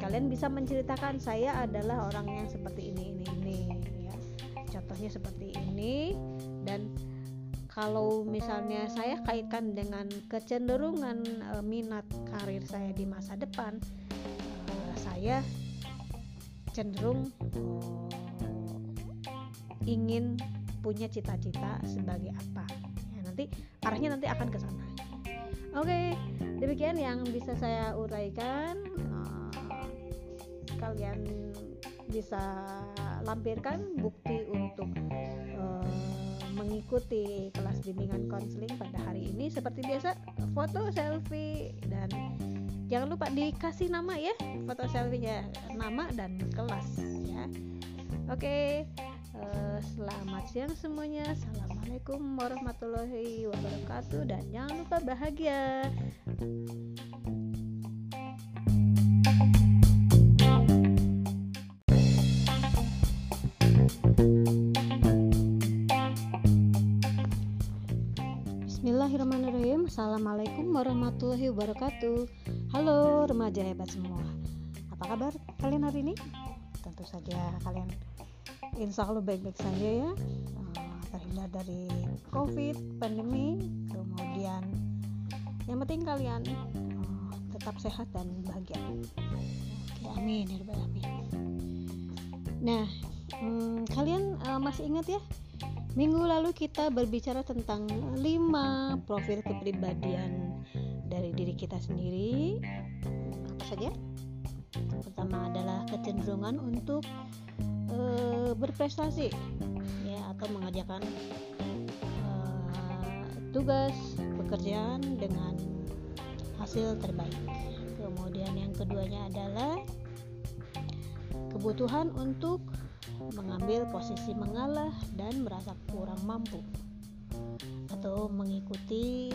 [SPEAKER 1] kalian bisa menceritakan saya adalah orang yang seperti ini ini ini ya. Contohnya seperti ini. Dan kalau misalnya saya kaitkan dengan kecenderungan e, minat karir saya di masa depan saya cenderung e, ingin punya cita-cita sebagai apa. Ya, nanti arahnya nanti akan ke sana. Oke demikian yang bisa saya uraikan. Uh, kalian bisa lampirkan bukti untuk uh, mengikuti kelas bimbingan konseling pada hari ini. Seperti biasa foto selfie dan jangan lupa dikasih nama ya. Foto selfie ya nama dan kelas ya. Oke uh, selamat siang semuanya. Assalamualaikum warahmatullahi wabarakatuh. Dan jangan lupa bahagia. Bismillahirrahmanirrahim. Assalamualaikum warahmatullahi wabarakatuh. Halo remaja hebat semua. Apa kabar kalian hari ini? Tentu saja kalian insya Allah baik-baik saja ya. Eh, terhindar dari covid, pandemi kemudian yang penting kalian uh, tetap sehat dan bahagia. Oke, amin ya nah hmm, kalian uh, masih ingat ya? Minggu lalu kita berbicara tentang lima profil kepribadian dari diri kita sendiri. Apa saja? Pertama adalah kecenderungan untuk e, berprestasi. Ya atau mengerjakan e, tugas pekerjaan dengan hasil terbaik. Kemudian yang keduanya adalah kebutuhan untuk mengambil posisi mengalah dan merasa kurang mampu. Atau mengikuti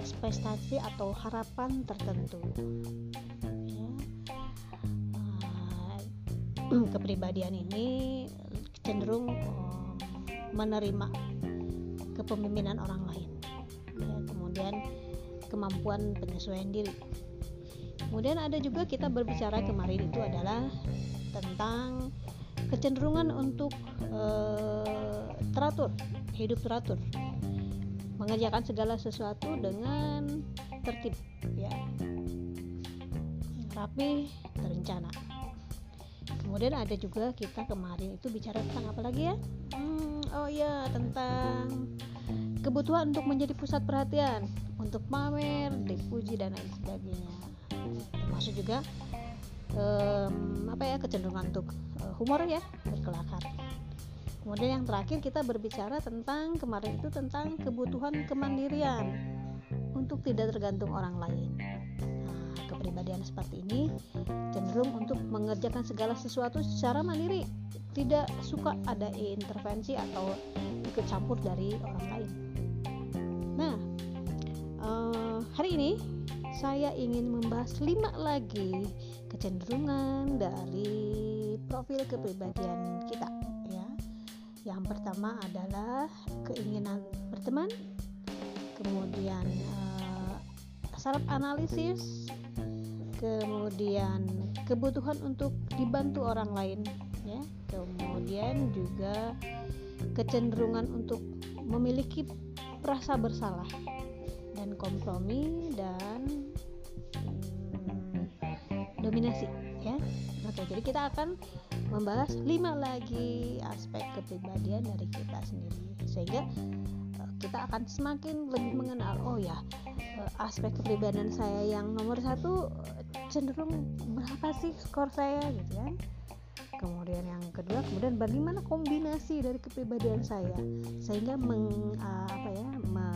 [SPEAKER 1] ekspektasi atau harapan tertentu kepribadian ini cenderung um, menerima kepemimpinan orang lain. Ya, kemudian kemampuan penyesuaian diri. Kemudian ada juga kita berbicara kemarin itu adalah tentang kecenderungan untuk uh, teratur hidup teratur. Mengerjakan segala sesuatu dengan tertib ya. Rapi terencana kemudian ada juga kita kemarin itu bicara tentang apa lagi ya? Hmm, oh ya tentang kebutuhan untuk menjadi pusat perhatian untuk pamer dipuji dan lain sebagainya. Termasuk juga um, apa ya kecenderungan untuk uh, humor ya berkelakar. Kemudian yang terakhir kita berbicara tentang kemarin itu tentang kebutuhan kemandirian untuk tidak tergantung orang lain kepribadian seperti ini cenderung untuk mengerjakan segala sesuatu secara mandiri. Tidak suka ada intervensi atau ikut campur dari orang lain. Nah uh, hari ini saya ingin membahas lima lagi kecenderungan dari profil kepribadian kita ya. Yang pertama adalah keinginan berteman kemudian uh, self analisis kemudian kebutuhan untuk dibantu orang lain ya. Kemudian juga kecenderungan untuk memiliki rasa bersalah dan kompromi dan hmm, dominasi ya. Oke jadi kita akan membahas lima lagi aspek kepribadian dari kita sendiri. Sehingga eh, kita akan semakin lebih mengenal. Oh ya eh, aspek kepribadian saya yang nomor satu cenderung berapa sih skor saya gitu kan? Kemudian yang kedua kemudian bagaimana kombinasi dari kepribadian saya sehingga meng, uh, apa ya me,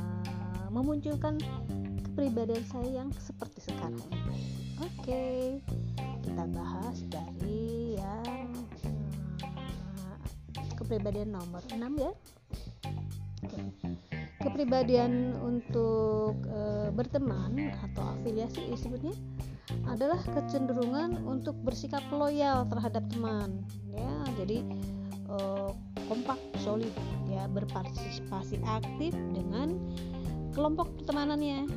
[SPEAKER 1] memunculkan kepribadian saya yang seperti sekarang. Oke kita bahas dari yang kepribadian nomor 6 ya. Okay. Kepribadian untuk uh, berteman atau afiliasi disebutnya adalah kecenderungan untuk bersikap loyal terhadap teman ya. Jadi uh, kompak solid ya berpartisipasi aktif dengan kelompok pertemanannya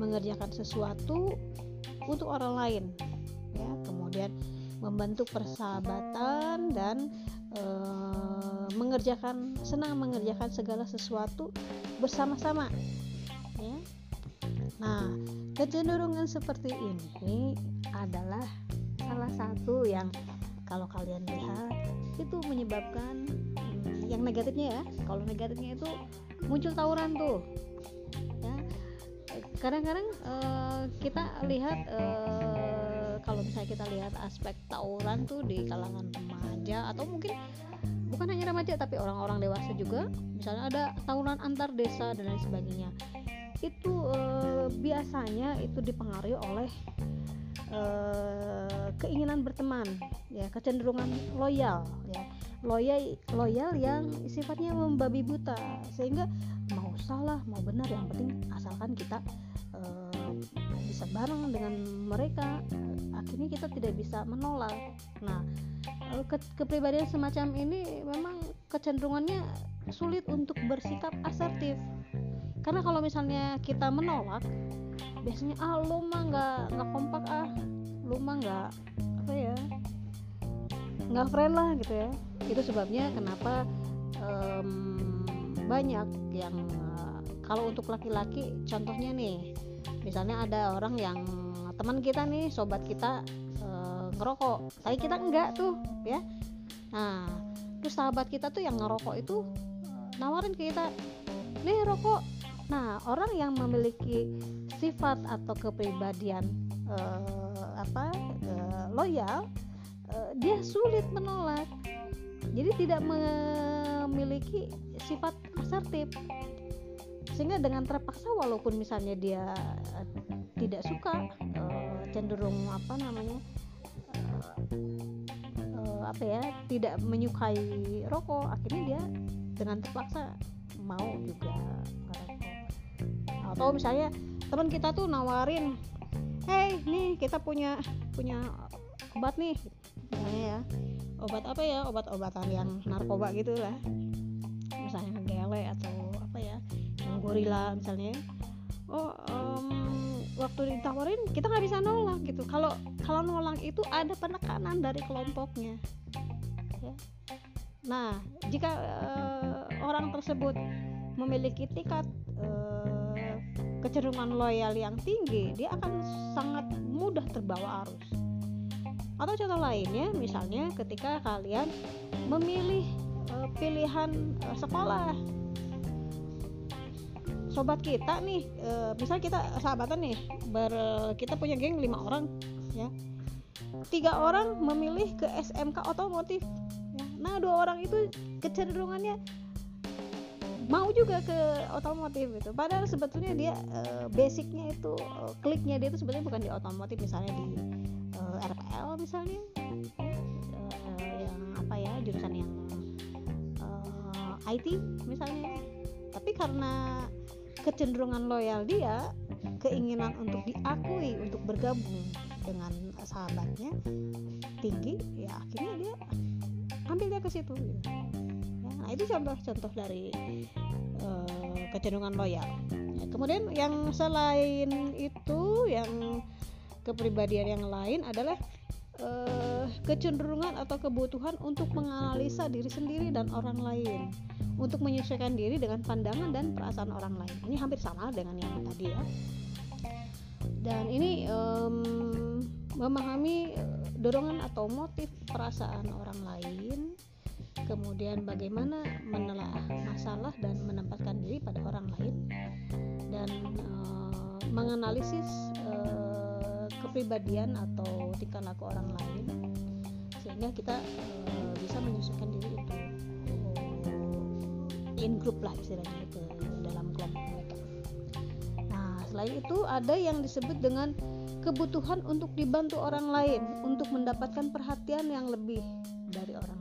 [SPEAKER 1] mengerjakan sesuatu untuk orang lain ya. Kemudian membentuk persahabatan dan uh, mengerjakan senang mengerjakan segala sesuatu bersama-sama ya. Nah kecenderungan seperti ini adalah salah satu yang kalau kalian lihat itu menyebabkan hmm, yang negatifnya ya kalau negatifnya itu muncul tawuran tuh ya. Kadang-kadang uh, kita lihat uh, kalau misalnya kita lihat aspek tawuran tuh di kalangan remaja atau mungkin bukan hanya remaja tapi orang-orang dewasa juga. Misalnya ada tawuran antar desa dan lain sebagainya. Itu uh, biasanya itu dipengaruhi oleh uh, keinginan berteman ya kecenderungan loyal ya. Loyal loyal yang sifatnya membabi buta. Sehingga mau salah mau benar yang penting asalkan kita uh, bisa bareng dengan mereka. Akhirnya kita tidak bisa menolak. Nah uh, ke kepribadian semacam ini memang kecenderungannya sulit untuk bersikap asertif. Karena kalau misalnya kita menolak biasanya ah lu mah nggak nggak kompak ah. Lu mah nggak apa ya nggak friend lah gitu ya. Itu sebabnya kenapa um, banyak yang uh, kalau untuk laki-laki contohnya nih misalnya ada orang yang teman kita nih sobat kita uh, ngerokok. Tapi kita enggak tuh ya. Nah terus sahabat kita tuh yang ngerokok itu nawarin ke kita nih rokok. Nah orang yang memiliki sifat atau kepribadian uh, apa uh, loyal uh, dia sulit menolak. Jadi tidak memiliki sifat asertif sehingga dengan terpaksa walaupun misalnya dia uh, tidak suka uh, cenderung apa namanya uh, apa ya tidak menyukai rokok akhirnya dia dengan terpaksa mau juga atau misalnya teman kita tuh nawarin hey nih kita punya punya obat nih misalnya ya. Obat apa ya? Obat-obatan yang narkoba gitu lah misalnya gele atau gorila misalnya. Oh um, waktu ditawarin kita nggak bisa nolak gitu. Kalau kalau nolak itu ada penekanan dari kelompoknya. Ya. nah jika uh, orang tersebut memiliki tingkat uh, kecenderungan loyal yang tinggi, dia akan sangat mudah terbawa arus. Atau contoh lainnya, misalnya ketika kalian memilih uh, pilihan uh, sekolah, sobat kita nih, uh, misal kita sahabatan nih, ber, kita punya geng lima orang, ya, tiga orang memilih ke SMK otomotif. Ya. Nah, dua orang itu kecenderungannya mau juga ke otomotif gitu padahal sebetulnya dia uh, basicnya itu uh, kliknya dia itu sebetulnya bukan di otomotif misalnya di eh, RPL misalnya yang apa ya jurusan yang IT misalnya tapi karena kecenderungan loyal dia keinginan untuk diakui untuk bergabung dengan sahabatnya tinggi ya akhirnya dia ambilnya ke situ gitu. Nah itu contoh-contoh dari uh, kecenderungan loyal. Ya, kemudian yang selain itu yang kepribadian yang lain adalah uh, kecenderungan atau kebutuhan untuk menganalisa diri sendiri dan orang lain. Untuk menyesuaikan diri dengan pandangan dan perasaan orang lain. Ini hampir sama dengan yang tadi ya. Dan ini um, memahami eh, dorongan atau motif perasaan orang lain. Kemudian bagaimana menelaah masalah dan menempatkan diri pada orang lain. Dan uh, menganalisis uh, kepribadian atau tingkah laku orang lain sehingga kita uh, bisa menyesuaikan diri untuk uh, in group lah istilahnya ke dalam kelompok mereka. Nah selain itu ada yang disebut dengan kebutuhan untuk dibantu orang lain untuk mendapatkan perhatian yang lebih dari orang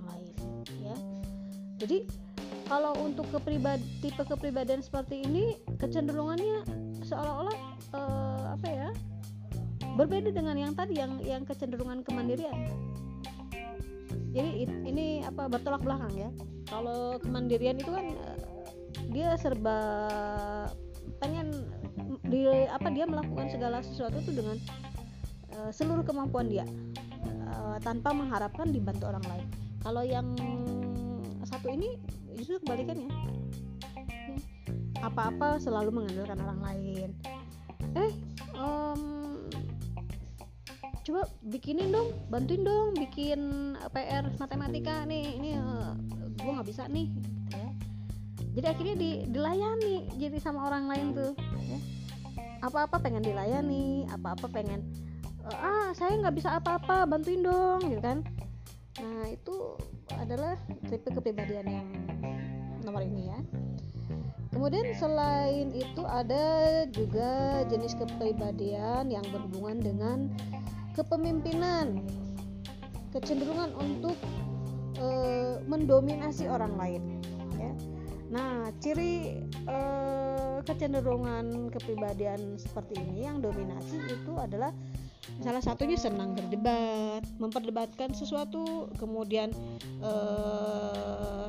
[SPEAKER 1] jadi kalau untuk kepribadi tipe kepribadian seperti ini kecenderungannya seolah-olah uh, apa ya berbeda dengan yang tadi yang yang kecenderungan kemandirian jadi ini apa bertolak belakang ya. Kalau kemandirian itu kan uh, dia serba pengen di apa dia melakukan segala sesuatu itu dengan uh, seluruh kemampuan dia uh, tanpa mengharapkan dibantu orang lain. Kalau yang satu ini justru kebalikannya. Ya. apa-apa selalu mengandalkan orang lain. Eh um, coba bikinin dong bantuin dong bikin PR matematika nih ini uh, eh, gue nggak bisa nih gitu ya. Jadi akhirnya di, dilayani jadi sama orang lain tuh ya. Apa-apa pengen dilayani apa-apa pengen uh, ah saya nggak bisa apa-apa bantuin dong gitu kan. Nah itu adalah tipe kepribadian yang nomor ini ya kemudian selain itu ada juga jenis kepribadian yang berhubungan dengan kepemimpinan. Kecenderungan untuk e, mendominasi orang lain ya. Nah ciri e, kecenderungan kepribadian seperti ini yang dominasi itu adalah salah satunya senang berdebat memperdebatkan sesuatu kemudian eh,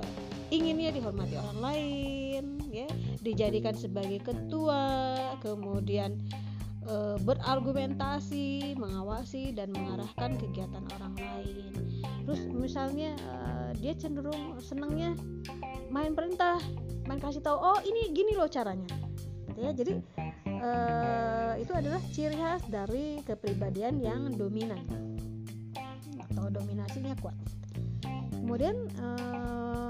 [SPEAKER 1] inginnya dihormati orang lain ya. Dijadikan sebagai ketua kemudian e, berargumentasi mengawasi dan mengarahkan kegiatan orang lain. Terus misalnya e, dia cenderung senangnya main perintah main kasih tahu oh ini gini loh caranya. Gitu ya. Jadi e, itu adalah ciri khas dari kepribadian yang dominan atau dominasinya kuat. Kemudian uh,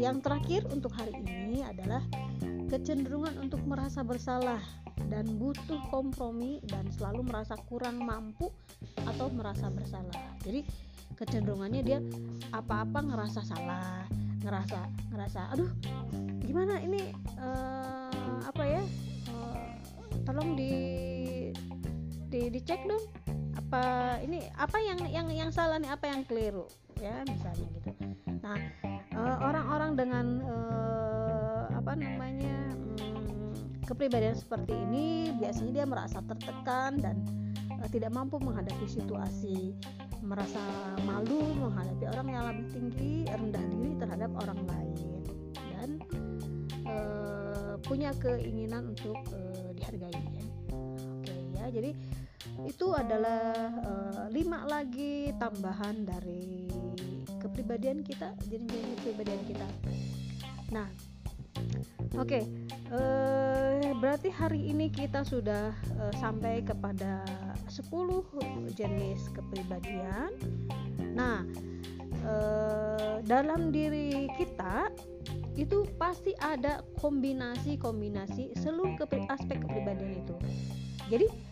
[SPEAKER 1] yang terakhir untuk hari ini adalah kecenderungan untuk merasa bersalah dan butuh kompromi dan selalu merasa kurang mampu atau merasa bersalah. Jadi kecenderungannya dia apa-apa ngerasa salah ngerasa ngerasa aduh gimana ini uh, apa ya uh, tolong di di dicek dong apa ini apa yang yang yang salah nih apa yang keliru ya misalnya gitu nah eh, orang-orang dengan uh, apa namanya um, kepribadian seperti ini biasanya dia merasa tertekan dan uh, tidak mampu menghadapi situasi. Merasa malu menghadapi orang yang lebih tinggi rendah diri terhadap orang lain. Dan uh, punya keinginan untuk uh, dihargai ya. Oke ya. Jadi itu adalah uh, lima lagi tambahan dari kepribadian kita jenis-jenis kepribadian kita. Nah oke okay, uh, eh, berarti hari ini kita sudah uh, sampai kepada 10 jenis kepribadian. Nah uh, dalam diri kita itu pasti ada kombinasi-kombinasi seluruh aspek kepribadian itu. Jadi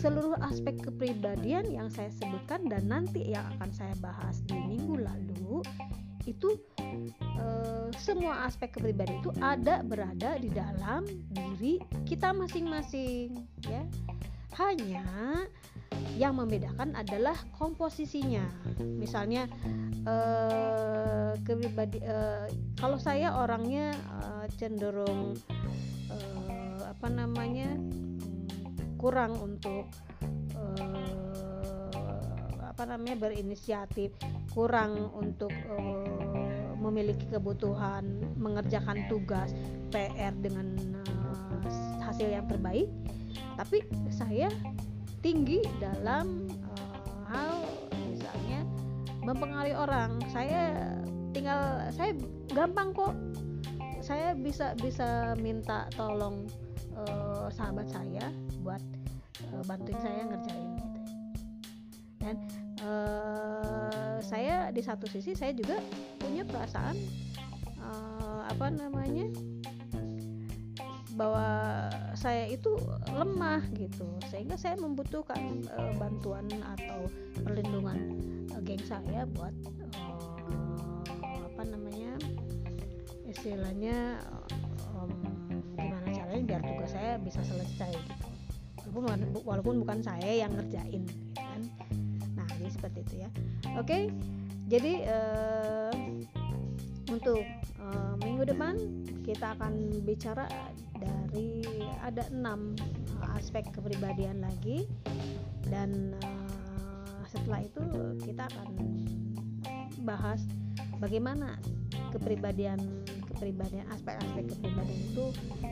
[SPEAKER 1] seluruh aspek kepribadian yang saya sebutkan dan nanti yang akan saya bahas di minggu lalu itu e, semua aspek kepribadian itu ada berada di dalam diri kita masing-masing ya. Hanya yang membedakan adalah komposisinya. Misalnya e, kepribadi e, kalau saya orangnya e, cenderung e, apa namanya kurang untuk uh, apa namanya berinisiatif kurang untuk uh, memiliki kebutuhan mengerjakan tugas PR dengan uh, hasil yang terbaik. Tapi saya tinggi dalam uh, hal misalnya mempengaruhi orang. Saya tinggal saya gampang kok. Saya bisa bisa minta tolong uh, sahabat saya buat uh, bantuin saya ngerjain gitu. Dan uh, saya di satu sisi saya juga punya perasaan uh, apa namanya bahwa saya itu lemah gitu. Sehingga saya membutuhkan uh, bantuan atau perlindungan uh, geng saya buat uh, apa namanya istilahnya caranya biar tugas saya bisa selesai gitu. Walaupun walaupun bukan saya yang ngerjain gitu kan. Nah jadi seperti itu ya. Oke jadi uh, untuk uh, minggu depan kita akan bicara dari ada enam uh, aspek kepribadian lagi. Dan uh, setelah itu kita akan bahas bagaimana kepribadian kepribadian aspek-aspek kepribadian itu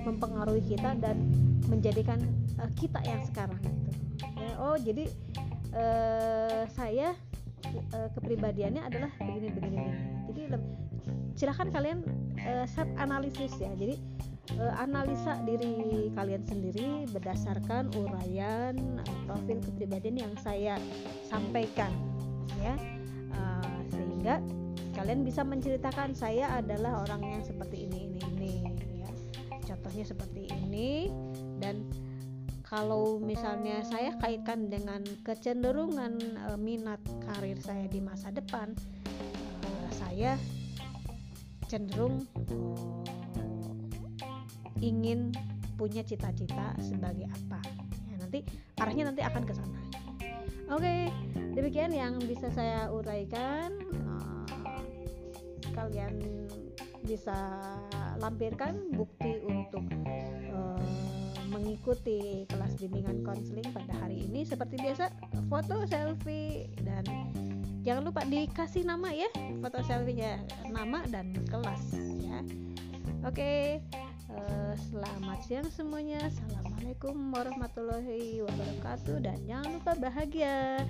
[SPEAKER 1] mempengaruhi kita dan menjadikan uh, kita yang sekarang gitu. Ya, oh jadi uh, saya uh, kepribadiannya adalah begini begini begini. Jadi silahkan kalian uh, self analisis ya. Jadi uh, analisa diri kalian sendiri berdasarkan uraian uh, profil kepribadian yang saya sampaikan ya. Uh, sehingga kalian bisa menceritakan saya adalah orang yang seperti ini ini ini ya. Contohnya seperti ini. Dan kalau misalnya saya kaitkan dengan kecenderungan e, minat karir saya di masa depan e, saya cenderung e, ingin punya cita-cita sebagai apa. Ya, nanti arahnya nanti akan ke sana. Oke demikian yang bisa saya uraikan kalian bisa lampirkan bukti untuk mengikuti kelas bimbingan konseling pada hari ini. Seperti biasa foto selfie dan jangan lupa dikasih nama ya foto selfie-nya nama dan kelas ya. Oke uh, selamat siang semuanya. Assalamualaikum warahmatullahi wabarakatuh dan jangan lupa bahagia